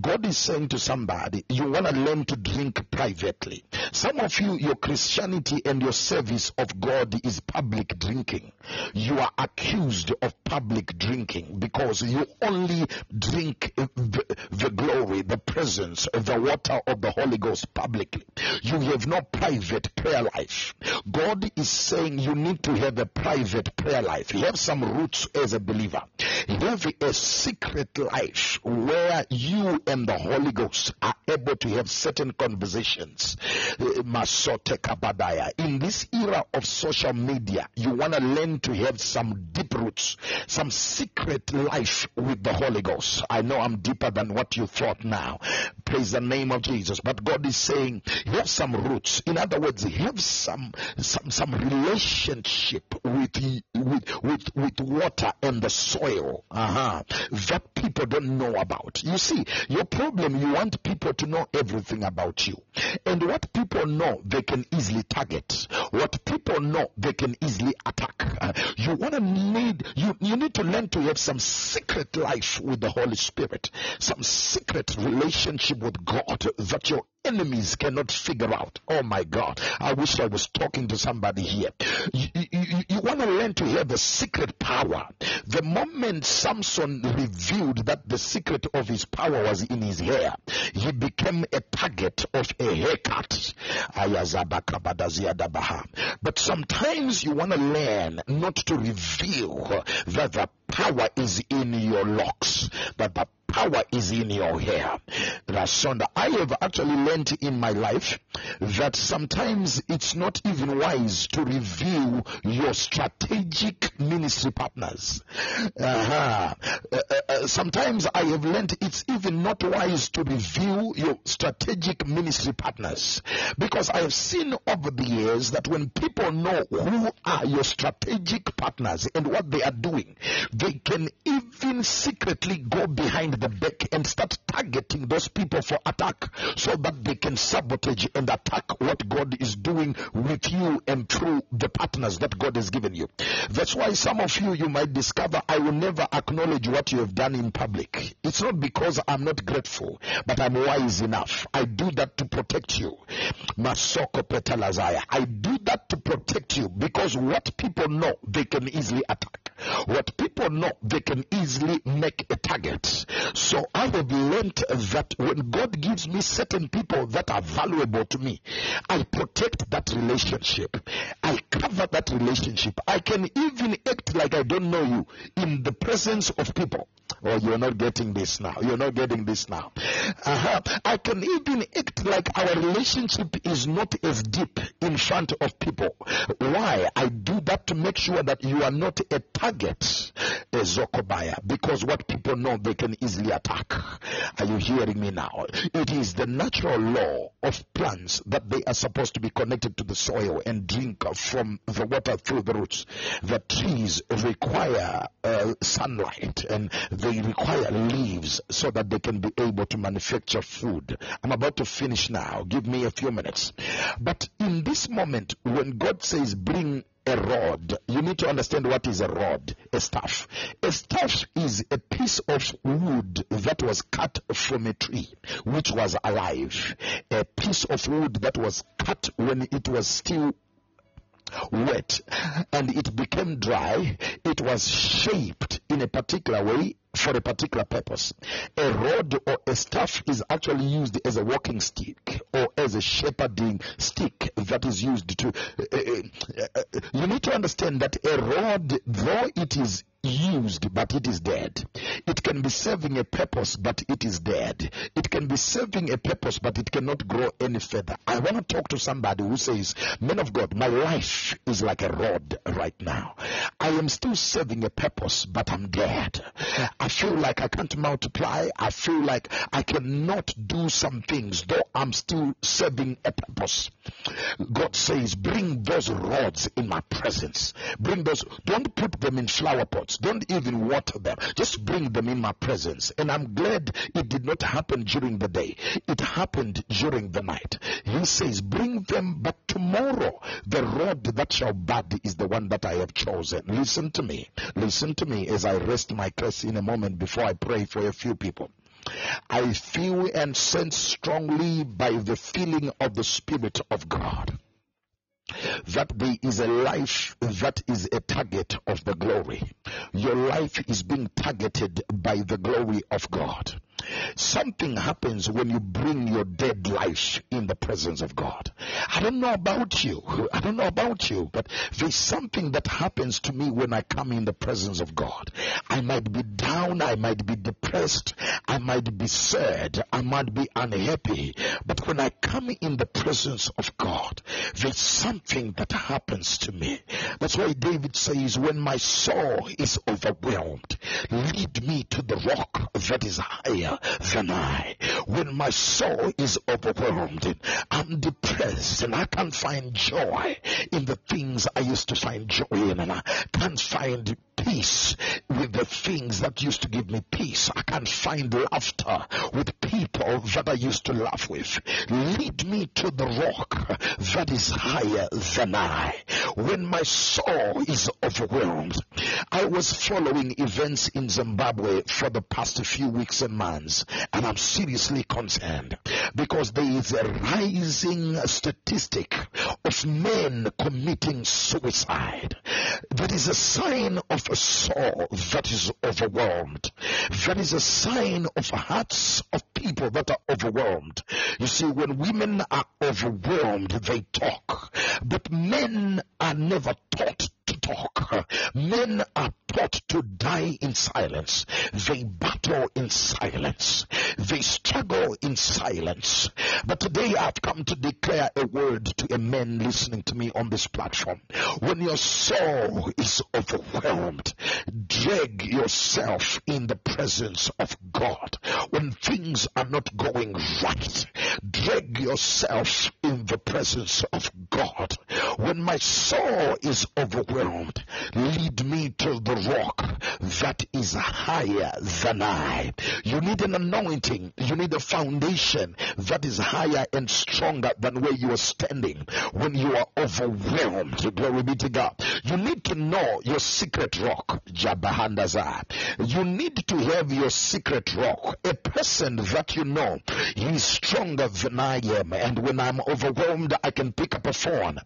God is saying to somebody, you want to learn to drink privately. Some of you, your Christianity and your service of God is public drinking. You are accused of public drinking because you only drink the, the glory, the presence, the water of the Holy Ghost publicly. You have no private prayer life. God is saying you need to have a private prayer life. You have some roots as a believer. You have a secret life where you and the Holy Ghost are able to have certain conversations. Eh, Kabadaya. In this era of social media, you want to learn to have some deep roots, some secret life with the Holy Ghost. I know I'm deeper than what you thought now. Praise the name of Jesus. But God is saying, you have some roots. In other words, you have some some some relationship with with with, with water and the soil. Uh-huh. That people don't know about. You see, your problem, you want people to know everything about you. And what people know, they can easily target. What people know, they can easily attack. Uh, you want to need, you, you need to learn to have some secret life with the Holy Spirit, some secret relationship with God that your enemies cannot figure out. Oh my God. I wish I was talking to somebody here. You, you, you want to learn to hear the secret power. The moment Samson revealed that the secret of his power was in his hair, he became a target of a haircut. But sometimes you want to learn not to reveal that the power is in your locks, but the power is in your hair. Rasonda, I have actually learned in my life that sometimes it's not even wise to reveal your strategic ministry partners. Uh-huh. Uh, uh, sometimes I have learned it's even not wise to reveal your strategic ministry partners because I have seen over the years that when people know who are your strategic partners and what they are doing, they can even secretly go behind the back and start targeting those people for attack so that they can sabotage and attack what God is doing with you and through the partners that God has given you. That's why some of you, you might discover I will never acknowledge what you have done in public. It's not because I'm not grateful, but I'm wise enough. I do that to protect you. Masoko petalazaya. I do that to protect you because what people know, they can easily attack. What people know, they can easily make a target. So I have learned that when God gives me certain people that are valuable to me, I protect that relationship. I cover that relationship. I can even act like I don't know you in the presence of people. Oh, you're not getting this now. You're not getting this now. Uh-huh. I can even act like our relationship is not as deep in front of people. Why? I do that to make sure that you are not a target, a Zokobaya, because what people know they can easily attack. Are you hearing me now? It is the natural law of plants that they are supposed to be connected to the soil and drink from the water through the roots. The trees require uh, sunlight and they require leaves so that they can be able to manufacture food. I'm about to finish now. Give me a few minutes. But in this moment, when God says, bring a rod. You need to understand what is a rod, a staff. A staff is a piece of wood that was cut from a tree which was alive. A piece of wood that was cut when it was still wet and it became dry, it was shaped in a particular way for a particular purpose. A rod or a staff is actually used as a walking stick or as a shepherding stick that is used to. Uh, uh, you need to understand that a rod, though it is used but it is dead. It can be serving a purpose but it is dead. It can be serving a purpose but it cannot grow any further. I want to talk to somebody who says, Man of God, my life is like a rod right now. I am still serving a purpose but I'm dead. I feel like I can't multiply. I feel like I cannot do some things though I'm still serving a purpose. God says, Bring those rods in my presence. Bring those, don't put them in flower pots don't even water them. Just bring them in my presence. And I'm glad it did not happen during the day. It happened during the night. He says, bring them, but tomorrow the rod that shall bud is the one that I have chosen. Listen to me. Listen to me as I rest my case in a moment before I pray for a few people. I feel and sense strongly by the feeling of the Spirit of God that there is a life that is a target of the glory. Your life is being targeted by the glory of God. Something happens when you bring your dead life in the presence of God. I don't know about you. I don't know about you, but there's something that happens to me when I come in the presence of God. I might be down, I might be depressed, I might be sad, I might be unhappy, but when I come in the presence of God, there's something that happens to me. That's why David says, when my soul is overwhelmed, lead me to the rock that is higher than I. When my soul is overwhelmed, I'm depressed and I can't find joy in the things I used to find joy in and I can't find peace things that used to give me peace. I can't find laughter with people that I used to laugh with. Lead me to the rock that is higher than I. When my soul is overwhelmed, I was following events in Zimbabwe for the past few weeks and months, and I'm seriously concerned because there is a rising statistic of men committing suicide. That is a sign of a soul that is overwhelmed. That is a sign of hearts of people that are overwhelmed. You see, when women are overwhelmed, they talk. But men are never to talk. Men are taught to die in silence. They battle in silence. They struggle in silence. But today I've come to declare a word to a man listening to me on this platform. When your soul is overwhelmed, drag yourself in the presence of God. When things are not going right, drag yourself in the presence of God. When my soul is overwhelmed, lead me to the rock that is higher than I. You need an anointing. You need a foundation that is higher and stronger than where you are standing when you are overwhelmed. Glory be to God. You need to know your secret rock, Jabahandaza. You need to have your secret rock. A person that you know, he is stronger than I am. And when I'm overwhelmed, I can pick up a phone.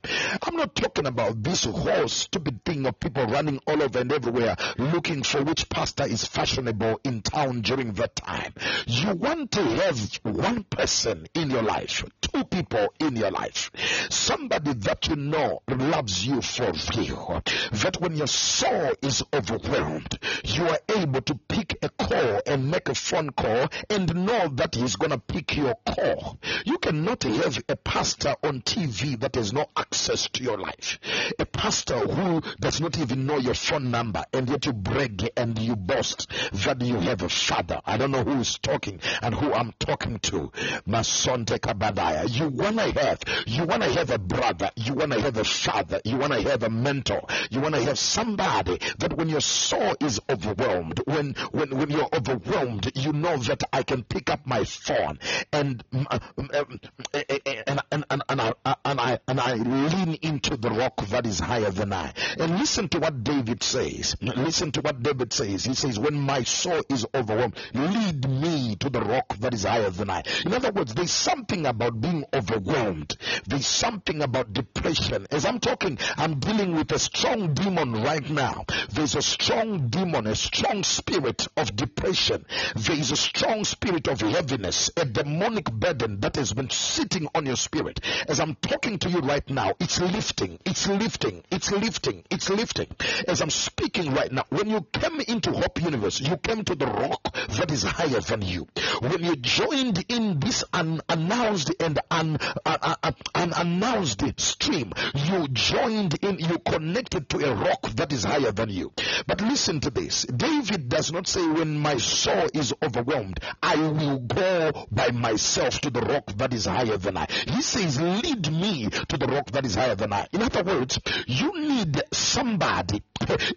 I'm not talking about this whole stupid thing of people running all over and everywhere looking for which pastor is fashionable in town during that time. You want to have one person in your life, two people in your life, somebody that you know loves you for real. That when your soul is overwhelmed, you are able to pick a call and make a phone call and know that he's going to pick your call. You cannot have a pastor on TV that has no access to your life. A pastor who does not even know your phone number and yet you brag and you boast that you have a father. I don't know who is talking and who I'm talking to. Masonte Kabadaya. You wanna have, you wanna have a brother, you wanna have a father, you wanna have a mentor, you wanna have somebody that when your soul is overwhelmed, when when when you're overwhelmed, you know that I can pick up my phone and um, um, and and and, and, I, and I and I lean into the rock that is higher than I. And listen to what David says. Listen to what David says. He says, "When my soul is overwhelmed, lead me to the rock that is higher than I." In other words, there's something about being overwhelmed. There's something about depression. As I'm talking, I'm dealing with a strong demon right now. There's a strong demon, a strong spirit of depression. There is a strong spirit of heaviness, a demonic burden that has been sitting on your spirit. As I'm talking to you right now, it's lifting, it's lifting, it's lifting, it's lifting. As I'm speaking right now, when you came into Hope Universe, you came to the rock that is higher than you. When you joined in this unannounced and un, uh, uh, uh, unannounced stream, you joined in, you connected to a rock that is higher than you. But listen to this David does not say, When my soul is overwhelmed, I will go by myself to the rock that is higher than I. He says, Lead me to the rock that is higher than I. In other words, you need somebody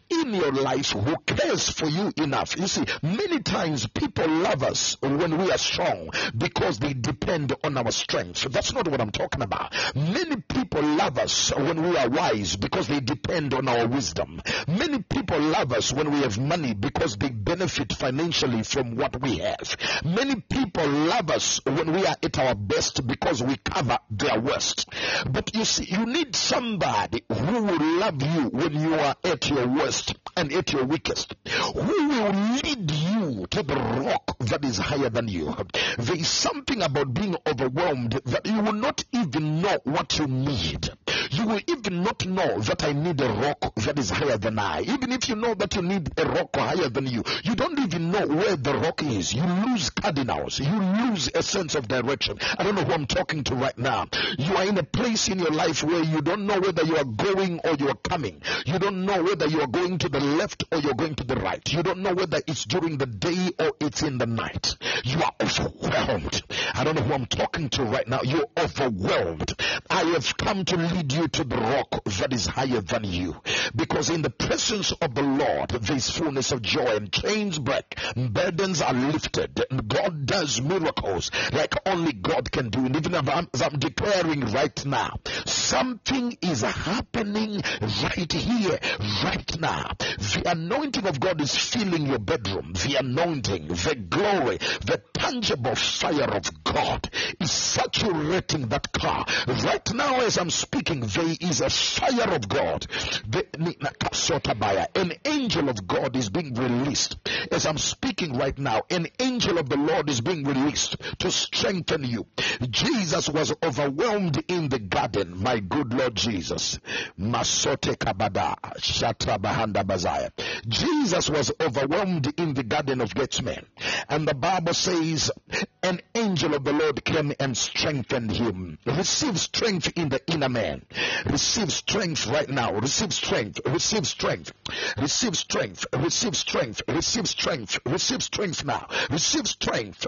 in your life who cares for you enough. You see, many times people love us when we are strong because they depend on our strength. That's not what I'm talking about. Many people love us when we are wise because they depend on our wisdom. Many people love us when we have money because they benefit financially from what we have. Many people love us when we are at our best because we cover their worst. But you see, you need somebody who will love you when you are at your worst and at your weakest, who will lead you to the rock that is higher than you. There is something about being overwhelmed that you will not even know what you need. You will even not know that I need a rock that is higher than I. Even if you know that you need a rock higher than you, you don't even know where the rock is. You lose cardinals. You lose a sense of direction. I don't know who I'm talking to right now. You are in a place in your life where you don't know whether you are going or you are coming. You don't know whether you are going to the left or you're going to the right. You don't know whether it's during the day or it's in the night. You are overwhelmed. I don't know who I'm talking to right now. You're overwhelmed. I have come to lead you to the rock that is higher than you. Because in the presence of the Lord, there is fullness of joy and chains break, burdens are lifted, and God does miracles like only God can do. And even as I'm declaring right now, something is happening right here, right now. The anointing of God is filling your bedroom. The anointing, the glory, the tangible fire of God is saturating that car. Right now, as I'm speaking, there is a fire of God. An angel of God is being released. As I'm speaking right now, an angel of the Lord is being released to strengthen you. Jesus was overwhelmed in the garden, my good Lord Jesus. Masote kabada, shatra bahanda bazaya. Jesus was overwhelmed in the garden of Gethsemane. And the Bible says, an angel of the Lord came and strengthened him. Receive strength in the inner man. Receive strength right now. Receive strength. Receive strength. Receive strength. Receive strength. Receive strength. Receive strength now. Receive strength.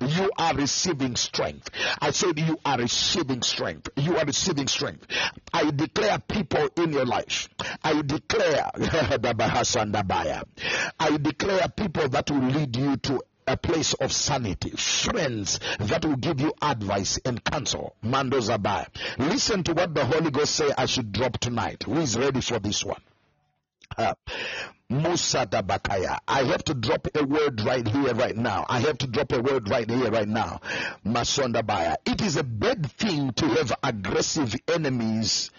You are receiving strength. I said you are receiving strength. You are receiving strength. I declare people in your life. I declare I declare people that will lead you to a place of sanity, friends that will give you advice and counsel. Mando Zabai. Listen to what the Holy Ghost say I should drop tonight. Who is ready for this one? Uh, Musa Dabakaya. I have to drop a word right here, right now. I have to drop a word right here, right now. Masonda Baya. It is a bad thing to have aggressive enemies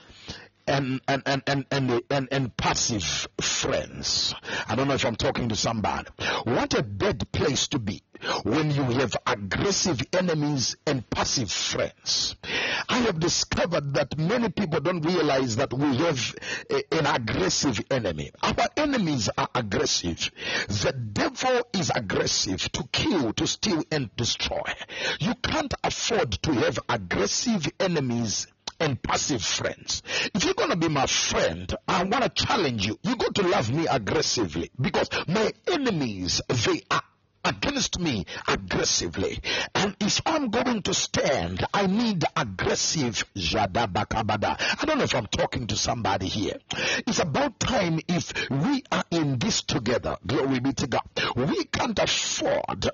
and and and and and, and, and passive friends. I don't know if I'm talking to somebody. What a bad place to be when you have aggressive enemies and passive friends. I have discovered that many people don't realize that we have a, an aggressive enemy. Our enemies are aggressive. The devil is aggressive to kill, to steal, and destroy. You can't afford to have aggressive enemies and passive friends. If you're going to be my friend, I want to challenge you. You got to love me aggressively because my enemies, they are against me aggressively. And if I'm going to stand, I need aggressive Jadabakabada. I don't know if I'm talking to somebody here. It's about time if we are in this together. Glory be to God. We can't afford,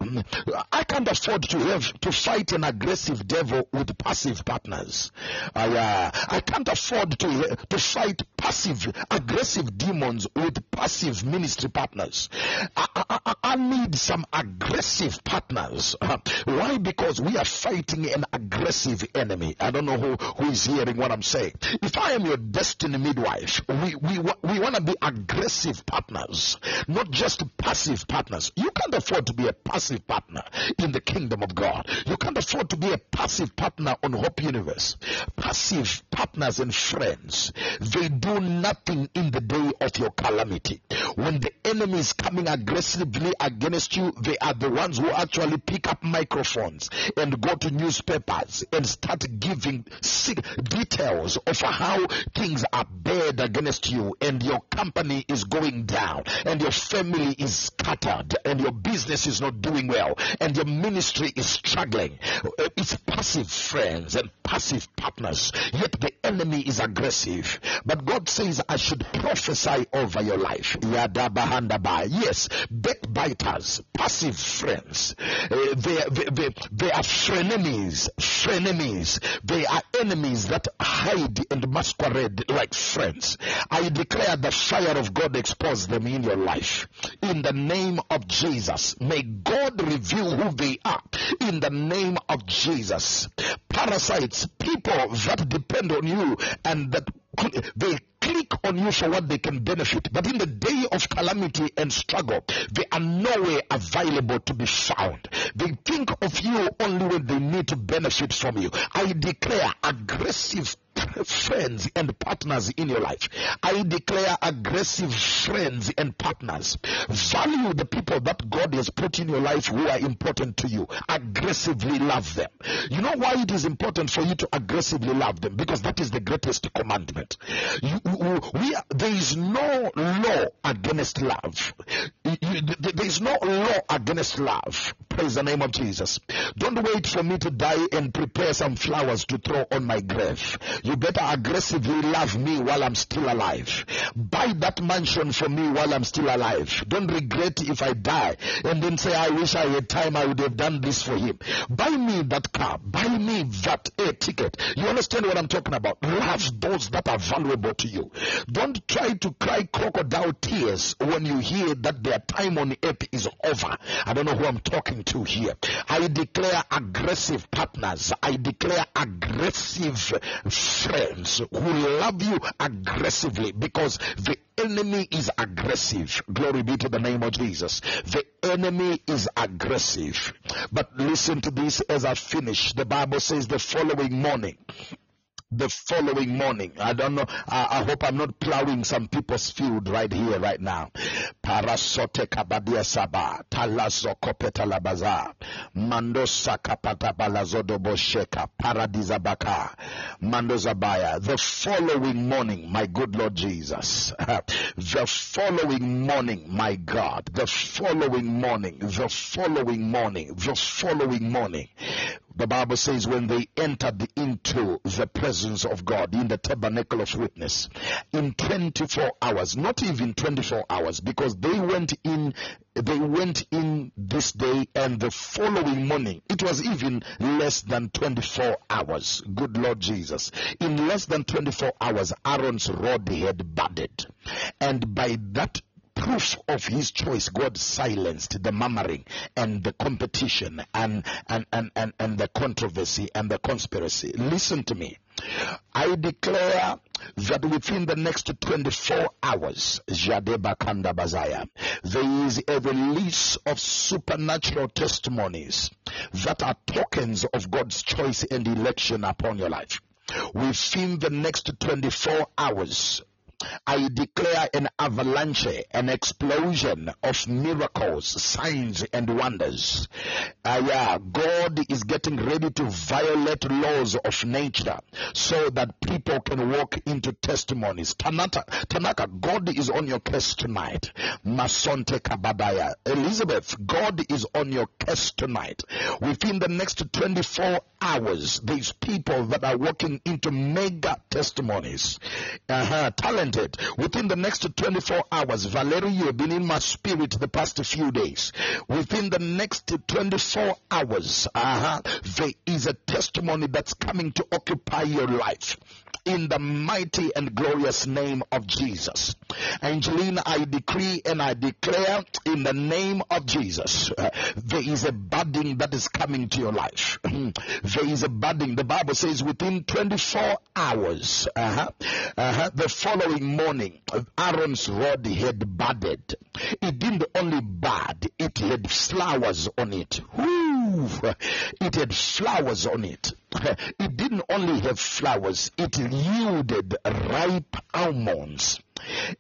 I can't afford to have to fight an aggressive devil with passive partners. I, uh, I can't afford to to fight passive, aggressive demons with passive ministry partners. I, I need some aggressive partners. Why? Because we are fighting an aggressive enemy. I don't know who, who is hearing what I'm saying. If I am your destiny midwife, we, we, we want to be aggressive partners, not just passive partners. You can't afford to be a passive partner in the kingdom of God. You can't afford to be a passive partner on Hope Universe. Passive partners and friends, they do nothing in the day of your calamity. When the enemy is coming aggressively against you, they are the ones who actually pick up microphones and go to newspapers and start giving sick details of how things are bad against you and your company is going down and your family is scattered and your business is not doing well and your ministry is struggling. Uh, it's passive friends and passive partners, yet the enemy is aggressive. But God says, I should prophesy over your life. Yes, backbiters, passive friends. Uh, they, they, they, they are frenemies, frenemies. They are enemies that hide and masquerade like friends. I declare the fire of God expose them in your life. In the name of Jesus, may God reveal who they are. In the name of Jesus, parasites, people that depend on you and that they click on you for what they can benefit. But in the day of calamity and struggle, they are nowhere available to be found. They think of you only when they need to benefit from you. I declare aggressive friends and partners in your life. I declare aggressive friends and partners. Value the people that God has put in your life who are important to you. Aggressively love them. You know why it is important for you to aggressively love them? Because that is the greatest commandment. You, we, there is no law against love. there is no law against love. Praise the name of Jesus. Don't wait for me to die and prepare some flowers to throw on my grave. You better aggressively love me while I'm still alive. Buy that mansion for me while I'm still alive. Don't regret if I die and then say, I wish I had time, I would have done this for him. Buy me that car. Buy me that air ticket. You understand what I'm talking about? Love those that are valuable to you. Don't try to cry crocodile tears when you hear that their time on earth is over. I don't know who I'm talking to here. I declare aggressive partners. I declare aggressive friends who love you aggressively because the enemy is aggressive. Glory be to the name of Jesus. The enemy is aggressive. But listen to this as I finish. The Bible says the following morning, the following morning. I don't know. I, I, hope I'm not plowing some people's field right here, right now. Parasote kabadia saba, talazo kopeta labaza, mandosa kapata balazodo bosheka, paradizabaka, mandozabaya. The following morning, my good Lord Jesus. the following morning, my God. The following morning, the following morning, the following morning. The Bible says when they entered into the presence of God in the tabernacle of witness in 24 hours, not even 24 hours, because they went in, they went in this day and the following morning. It was even less than 24 hours. Good Lord Jesus. In less than 24 hours, Aaron's rod had budded. And by that proof of his choice, God silenced the murmuring and the competition and, and, and, and, and the controversy and the conspiracy. Listen to me. I declare that within the next 24 hours, Jadeba Kanda Bazaya, there is a release of supernatural testimonies that are tokens of God's choice and election upon your life. Within the next 24 hours, I declare an avalanche, an explosion of miracles, signs, and wonders. Uh, yeah, God is getting ready to violate laws of nature so that people can walk into testimonies. Tanaka, Tanaka, God is on your case tonight. Masonte Kababaya. Elizabeth, God is on your case tonight. Within the next 24 hours, these people that are walking into mega testimonies. Uh-huh, talent Within the next 24 hours, Valerie, you have been in my spirit the past few days. Within the next 24 hours, uh-huh, there is a testimony that's coming to occupy your life in the mighty and glorious name of Jesus. Angelina, I decree and I declare in the name of Jesus, uh, there is a budding that is coming to your life. there is a budding. The Bible says within 24 hours, uh-huh, uh-huh, the following morning, Aaron's rod had budded. It didn't only bud, it had flowers on it. Woo! It had flowers on it. It didn't only have flowers, it yielded ripe almonds.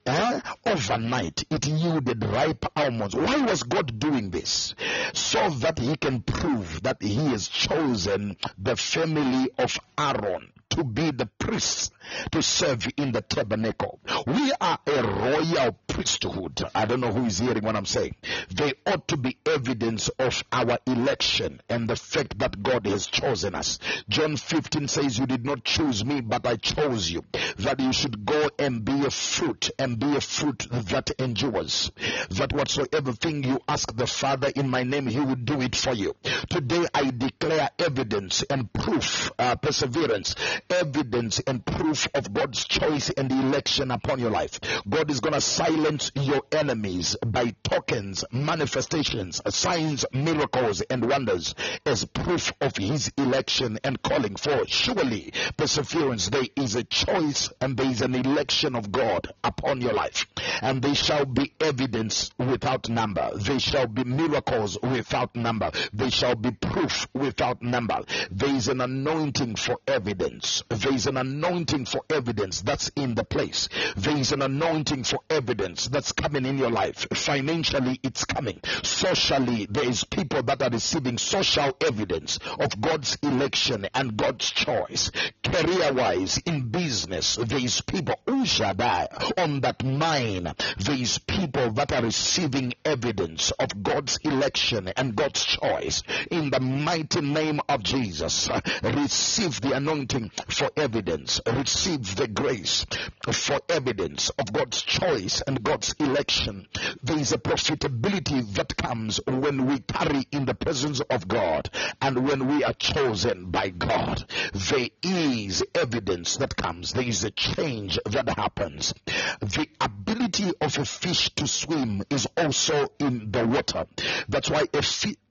Eh? Overnight, it yielded ripe almonds. Why was God doing this? So that He can prove that He has chosen the family of Aaron to be the priests to serve in the tabernacle. We are a royal priesthood. I don't know who is hearing what I'm saying. They ought to be evidence of our election and the fact that God has chosen us. John 15 says, You did not choose me, but I chose you. That you should go and be a fruit and be a fruit that endures. That whatsoever thing you ask the Father in my name, He will do it for you. Today I declare evidence and proof, uh, perseverance, evidence and proof of God's choice and election upon your life. God is going to silence your enemies by tokens, manifestations, signs, miracles, and wonders as proof of His election and calling. For surely perseverance, there is a choice and there is an election of God upon your life, and they shall be evidence without number. They shall be miracles without number. They shall be proof without number. There is an anointing for evidence. There is an anointing for evidence that's in the place. There is an anointing for evidence that's coming in your life. Financially, it's coming. Socially, there is people that are receiving social evidence of God's election and God's choice. Career wise, in business, there is people, Ushadai, on that mine, there is people that are receiving evidence of God's election and God's choice. In the mighty name of Jesus, receive the anointing for evidence. Receive the grace for evidence of God's choice and God's election. There is a profitability that comes when we tarry in the presence of God and when we are chosen by God. There is evidence that comes. There is a change that happens. The ability of a fish to swim is also in the water. That's why a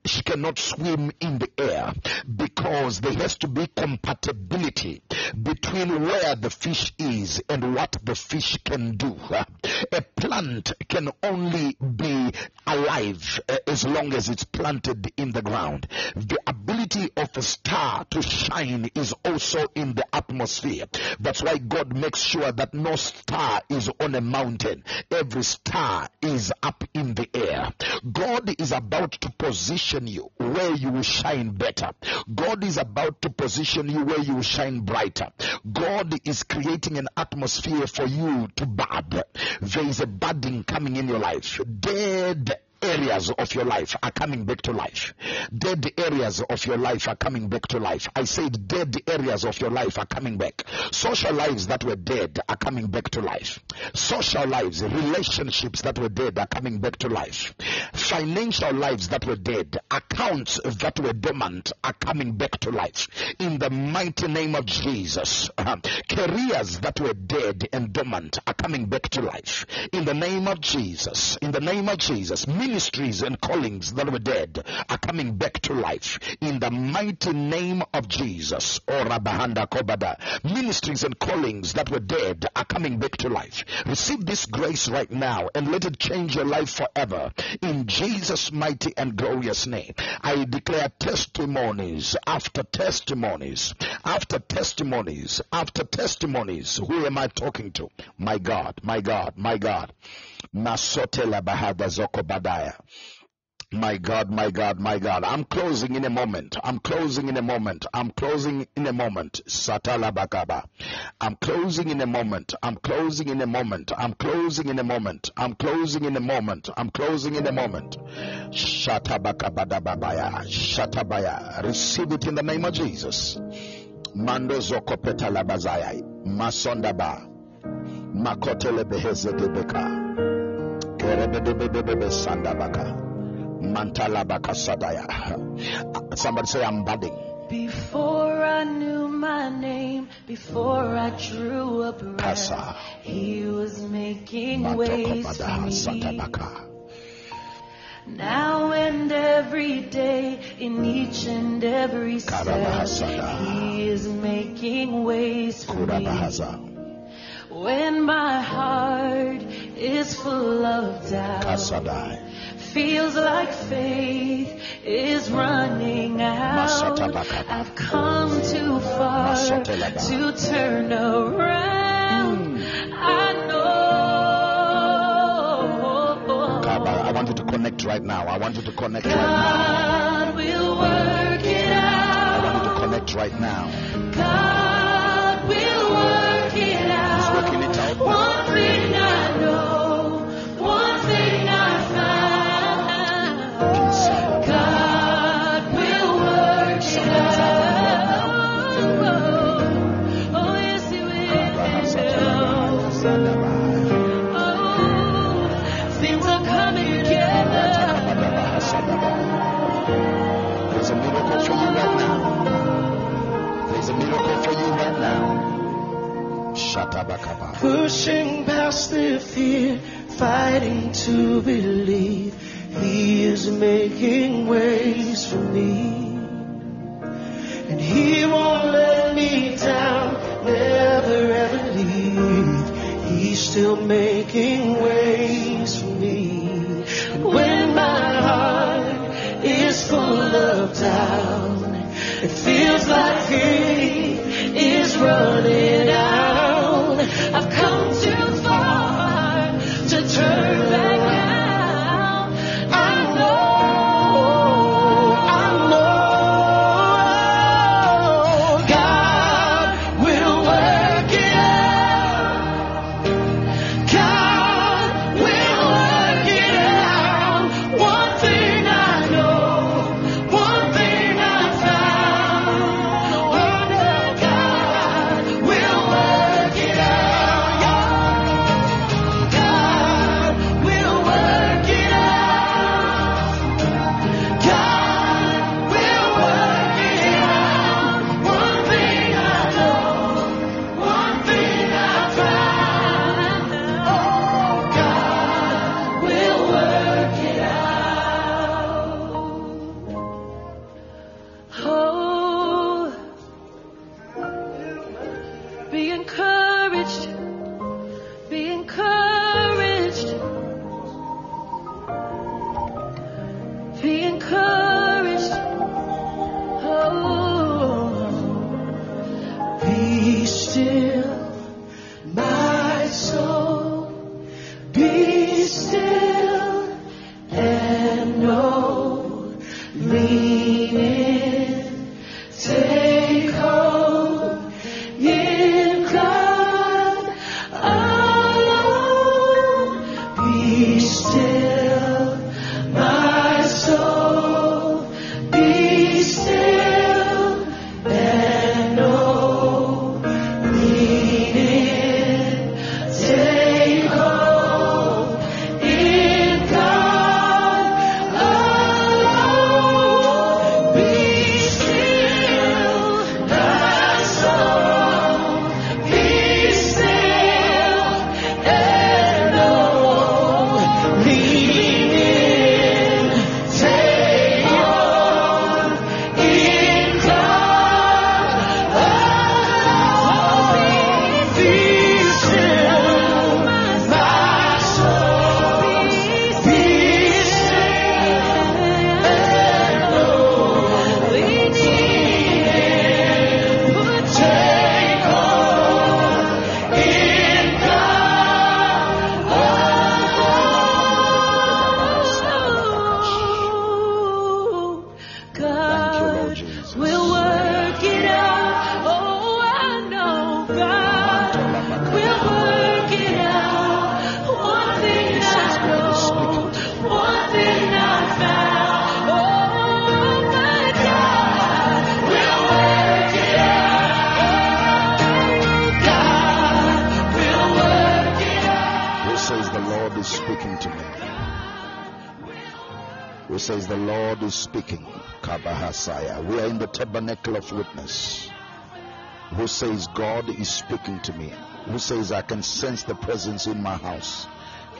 fish cannot swim in the air because there has to be compatibility between where the fish is and what the fish can do. A plant can only be alive uh, as long as it's planted in the ground. The ability of a star to shine is also in the atmosphere. That's why God makes sure that no star is on a mountain. Every star is up in the air. God is about to position you where you will shine better. God is about to position you where you will shine brighter. God is creating an atmosphere for you to bud. There is a budding coming in your life. Dead areas of your life are coming back to life. Dead areas of your life are coming back to life. I said dead areas of your life are coming back. Social lives that were dead are coming back to life. Social lives, relationships that were dead are coming back to life. Financial lives that were dead, accounts that were dormant are coming back to life. In the mighty name of Jesus, uh, careers that were dead and dormant are coming back to life. In the name of Jesus, in the name of Jesus, ministries and callings that were dead are coming back to life in the mighty name of Jesus. Kobada. Ministries and callings that were dead are coming back to life. Receive this grace right now and let it change your life forever. In Jesus' mighty and glorious name, I declare testimonies after testimonies after testimonies after testimonies. Who am I talking to? My God, my God, my God. Masotela Bahada Zoko Badaya. My God, my God, my God. I'm closing in a moment. I'm closing in a moment. I'm closing in a moment. Satala Bakaba. I'm closing in a moment. I'm closing in a moment. I'm closing in a moment. I'm closing in a moment. I'm closing in a moment. Shatabakabadababaya. Shatabaya. Receive it in the name of Jesus. Mando Zoko Petala Bazaya. Masondaba. Makotele beheze debeka. Somebody say I'm budding. Before I knew my name, before I drew a breath, He was making ways for me. Now and every day, in each and every step, He is making ways for me. When my heart is full of doubt, feels like faith is running out. I've come too far to turn around. Hmm. I know Kaba. I want you to connect right now. I want you to connect right now. God will work it I want you to connect right now. God Pushing past the fear, fighting to believe He is making ways for me. And He won't let me down, never ever leave. He's still making ways for me. When my heart is full of doubt, it feels like He is running says God is speaking to me? Who says I can sense the presence in my house?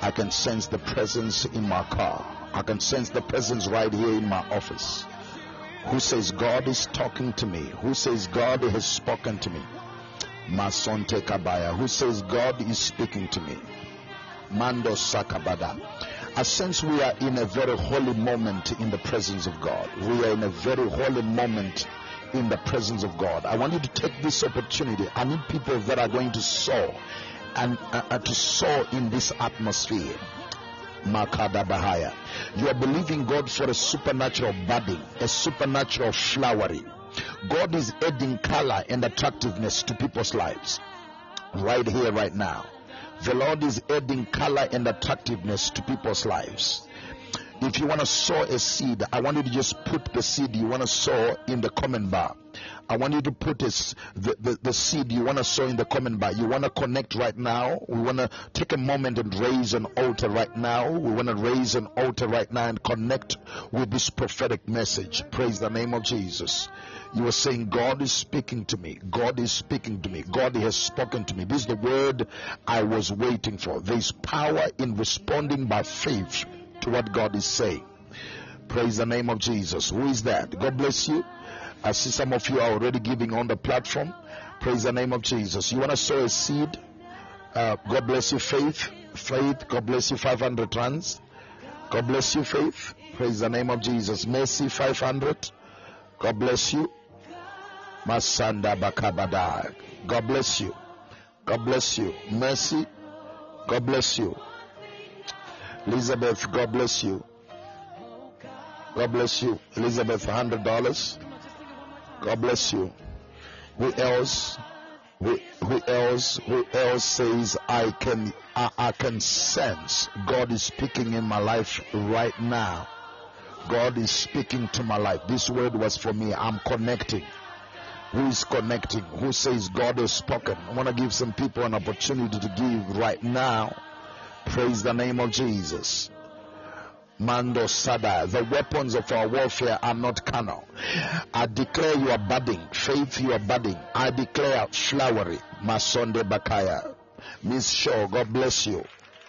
I can sense the presence in my car. I can sense the presence right here in my office. Who says God is talking to me? Who says God has spoken to me? Masonte Kabaya. Who says God is speaking to me? Mando Sakabada. I sense we are in a very holy moment in the presence of God. We are in a very holy moment in the presence of God. I want you to take this opportunity. I need people that are going to sow and uh, uh, to sow in this atmosphere. Makada Bahaya. You are believing God for a supernatural budding, a supernatural flowering. God is adding color and attractiveness to people's lives. Right here, right now. The Lord is adding color and attractiveness to people's lives. If you want to sow a seed, I want you to just put the seed you want to sow in the comment bar. I want you to put this, the, the, the seed you want to sow in the comment bar. You want to connect right now. We want to take a moment and raise an altar right now. We want to raise an altar right now and connect with this prophetic message. Praise the name of Jesus. You are saying, God is speaking to me. God is speaking to me. God has spoken to me. This is the word I was waiting for. There's power in responding by faith to what God is saying. Praise the name of Jesus. Who is that? God bless you. I see some of you are already giving on the platform. Praise the name of Jesus. You want to sow a seed? Uh, God bless you, Faith. Faith, God bless you, 500 rands. God bless you, Faith. Praise the name of Jesus. Mercy, 500. God bless you. Masanda Bakabada. God bless you. God bless you. Mercy. God bless you. Elizabeth, God bless you. God bless you. Elizabeth, $100. God bless you. Who else? Who, who else? Who else says I can I, I can sense God is speaking in my life right now. God is speaking to my life. This word was for me. I'm connecting. Who is connecting? Who says God has spoken? I want to give some people an opportunity to give right now. Praise the name of Jesus. Mando Sada. The weapons of our warfare are not carnal. I declare you are budding. Faith, you are budding. I declare flowery. Masonde Bakaya. Miss Shaw, God bless you.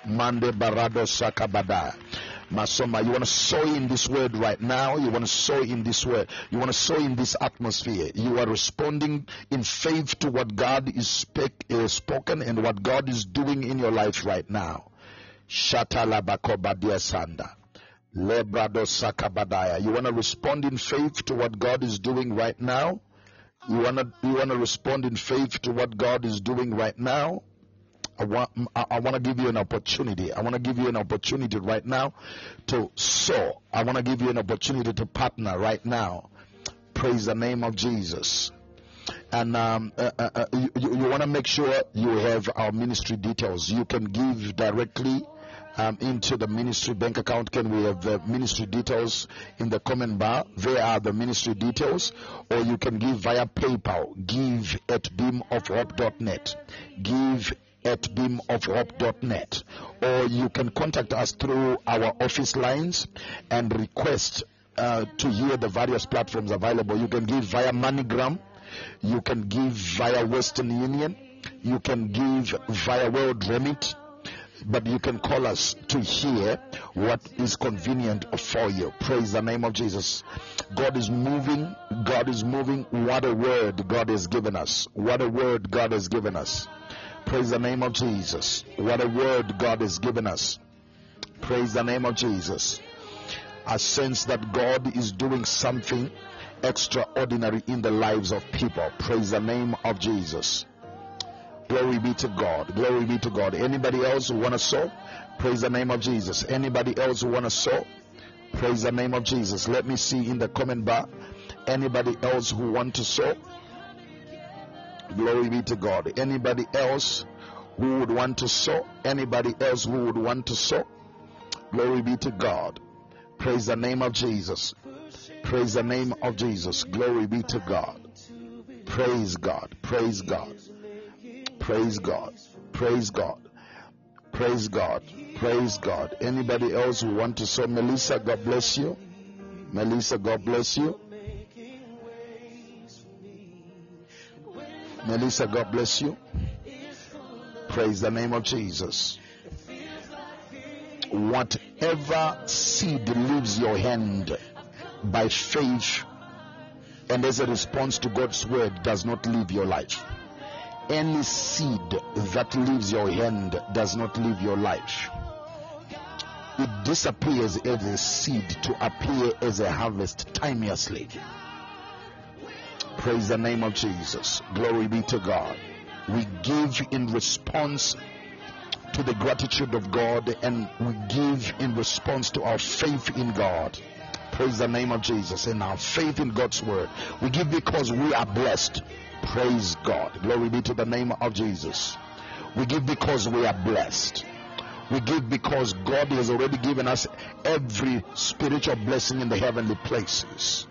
Mande Barado Sakabada. Masoma, you want to sow in this word right now. You want to sow in this word. You want to sow in this atmosphere. You are responding in faith to what God is speak, uh, spoken and what God is doing in your life right now. Shatala Bakobadia Sanda. Lebrado Sakabadaya. You want to respond in faith to what God is doing right now? You want to you want to respond in faith to what God is doing right now? I want I, I want to give you an opportunity. I want to give you an opportunity right now to sow. I want to give you an opportunity to partner right now. Praise the name of Jesus. And um, uh, uh, uh, you, you want to make sure you have our ministry details. You can give directly um, into the ministry bank account. Can we have the ministry details in the comment bar? There are the ministry details, or you can give via PayPal. Give at beamofhope.net. Give at beamofhope.net. Or you can contact us through our office lines and request uh, to hear the various platforms available. You can give via MoneyGram. You can give via Western Union. You can give via World Remit but you can call us to hear what is convenient for you. Praise the name of Jesus. God is moving. God is moving. What a word God has given us. What a word God has given us. Praise the name of Jesus. What a word God has given us. Praise the name of Jesus. I sense that God is doing something extraordinary in the lives of people. Praise the name of Jesus. Glory be to God. Glory be to God. Anybody else who want to sow? Praise the name of Jesus. Anybody else who want to sow? Praise the name of Jesus. Let me see in the comment bar. Anybody else who want to sow? Glory be to God. Anybody else who would want to sow? Anybody else who would want to sow? Glory be to God. Praise the name of Jesus. Praise the name of Jesus. Glory be to God. Praise God. Praise God. Praise God. Praise God. Praise God. Praise God. Anybody else who want to sow? Melissa, God bless you. Melissa, God bless you. Melissa, God bless you. Praise the name of Jesus. Whatever seed leaves your hand by faith and as a response to God's word does not leave your life. Any seed that leaves your hand does not leave your life. It disappears as a seed to appear as a harvest timelessly. Praise the name of Jesus. Glory be to God. We give in response to the gratitude of God and we give in response to our faith in God. Praise the name of Jesus and our faith in God's word. We give because we are blessed. Praise God. Glory be to the name of Jesus. We give because we are blessed. We give because God has already given us every spiritual blessing in the heavenly places.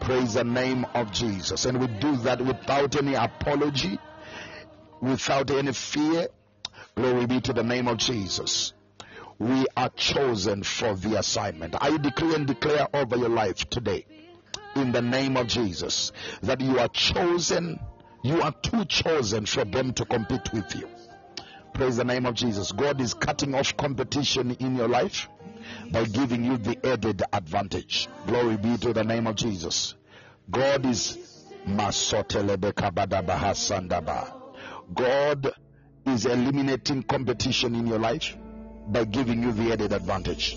Praise the name of Jesus. And we do that without any apology, without any fear. Glory be to the name of Jesus. We are chosen for the assignment. I decree and declare over your life today, in the name of Jesus, that you are chosen. You are too chosen for them to compete with you. Praise the name of Jesus. God is cutting off competition in your life by giving you the added advantage. Glory be to the name of Jesus. God is. God is eliminating competition in your life by giving you the added advantage.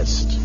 Peace.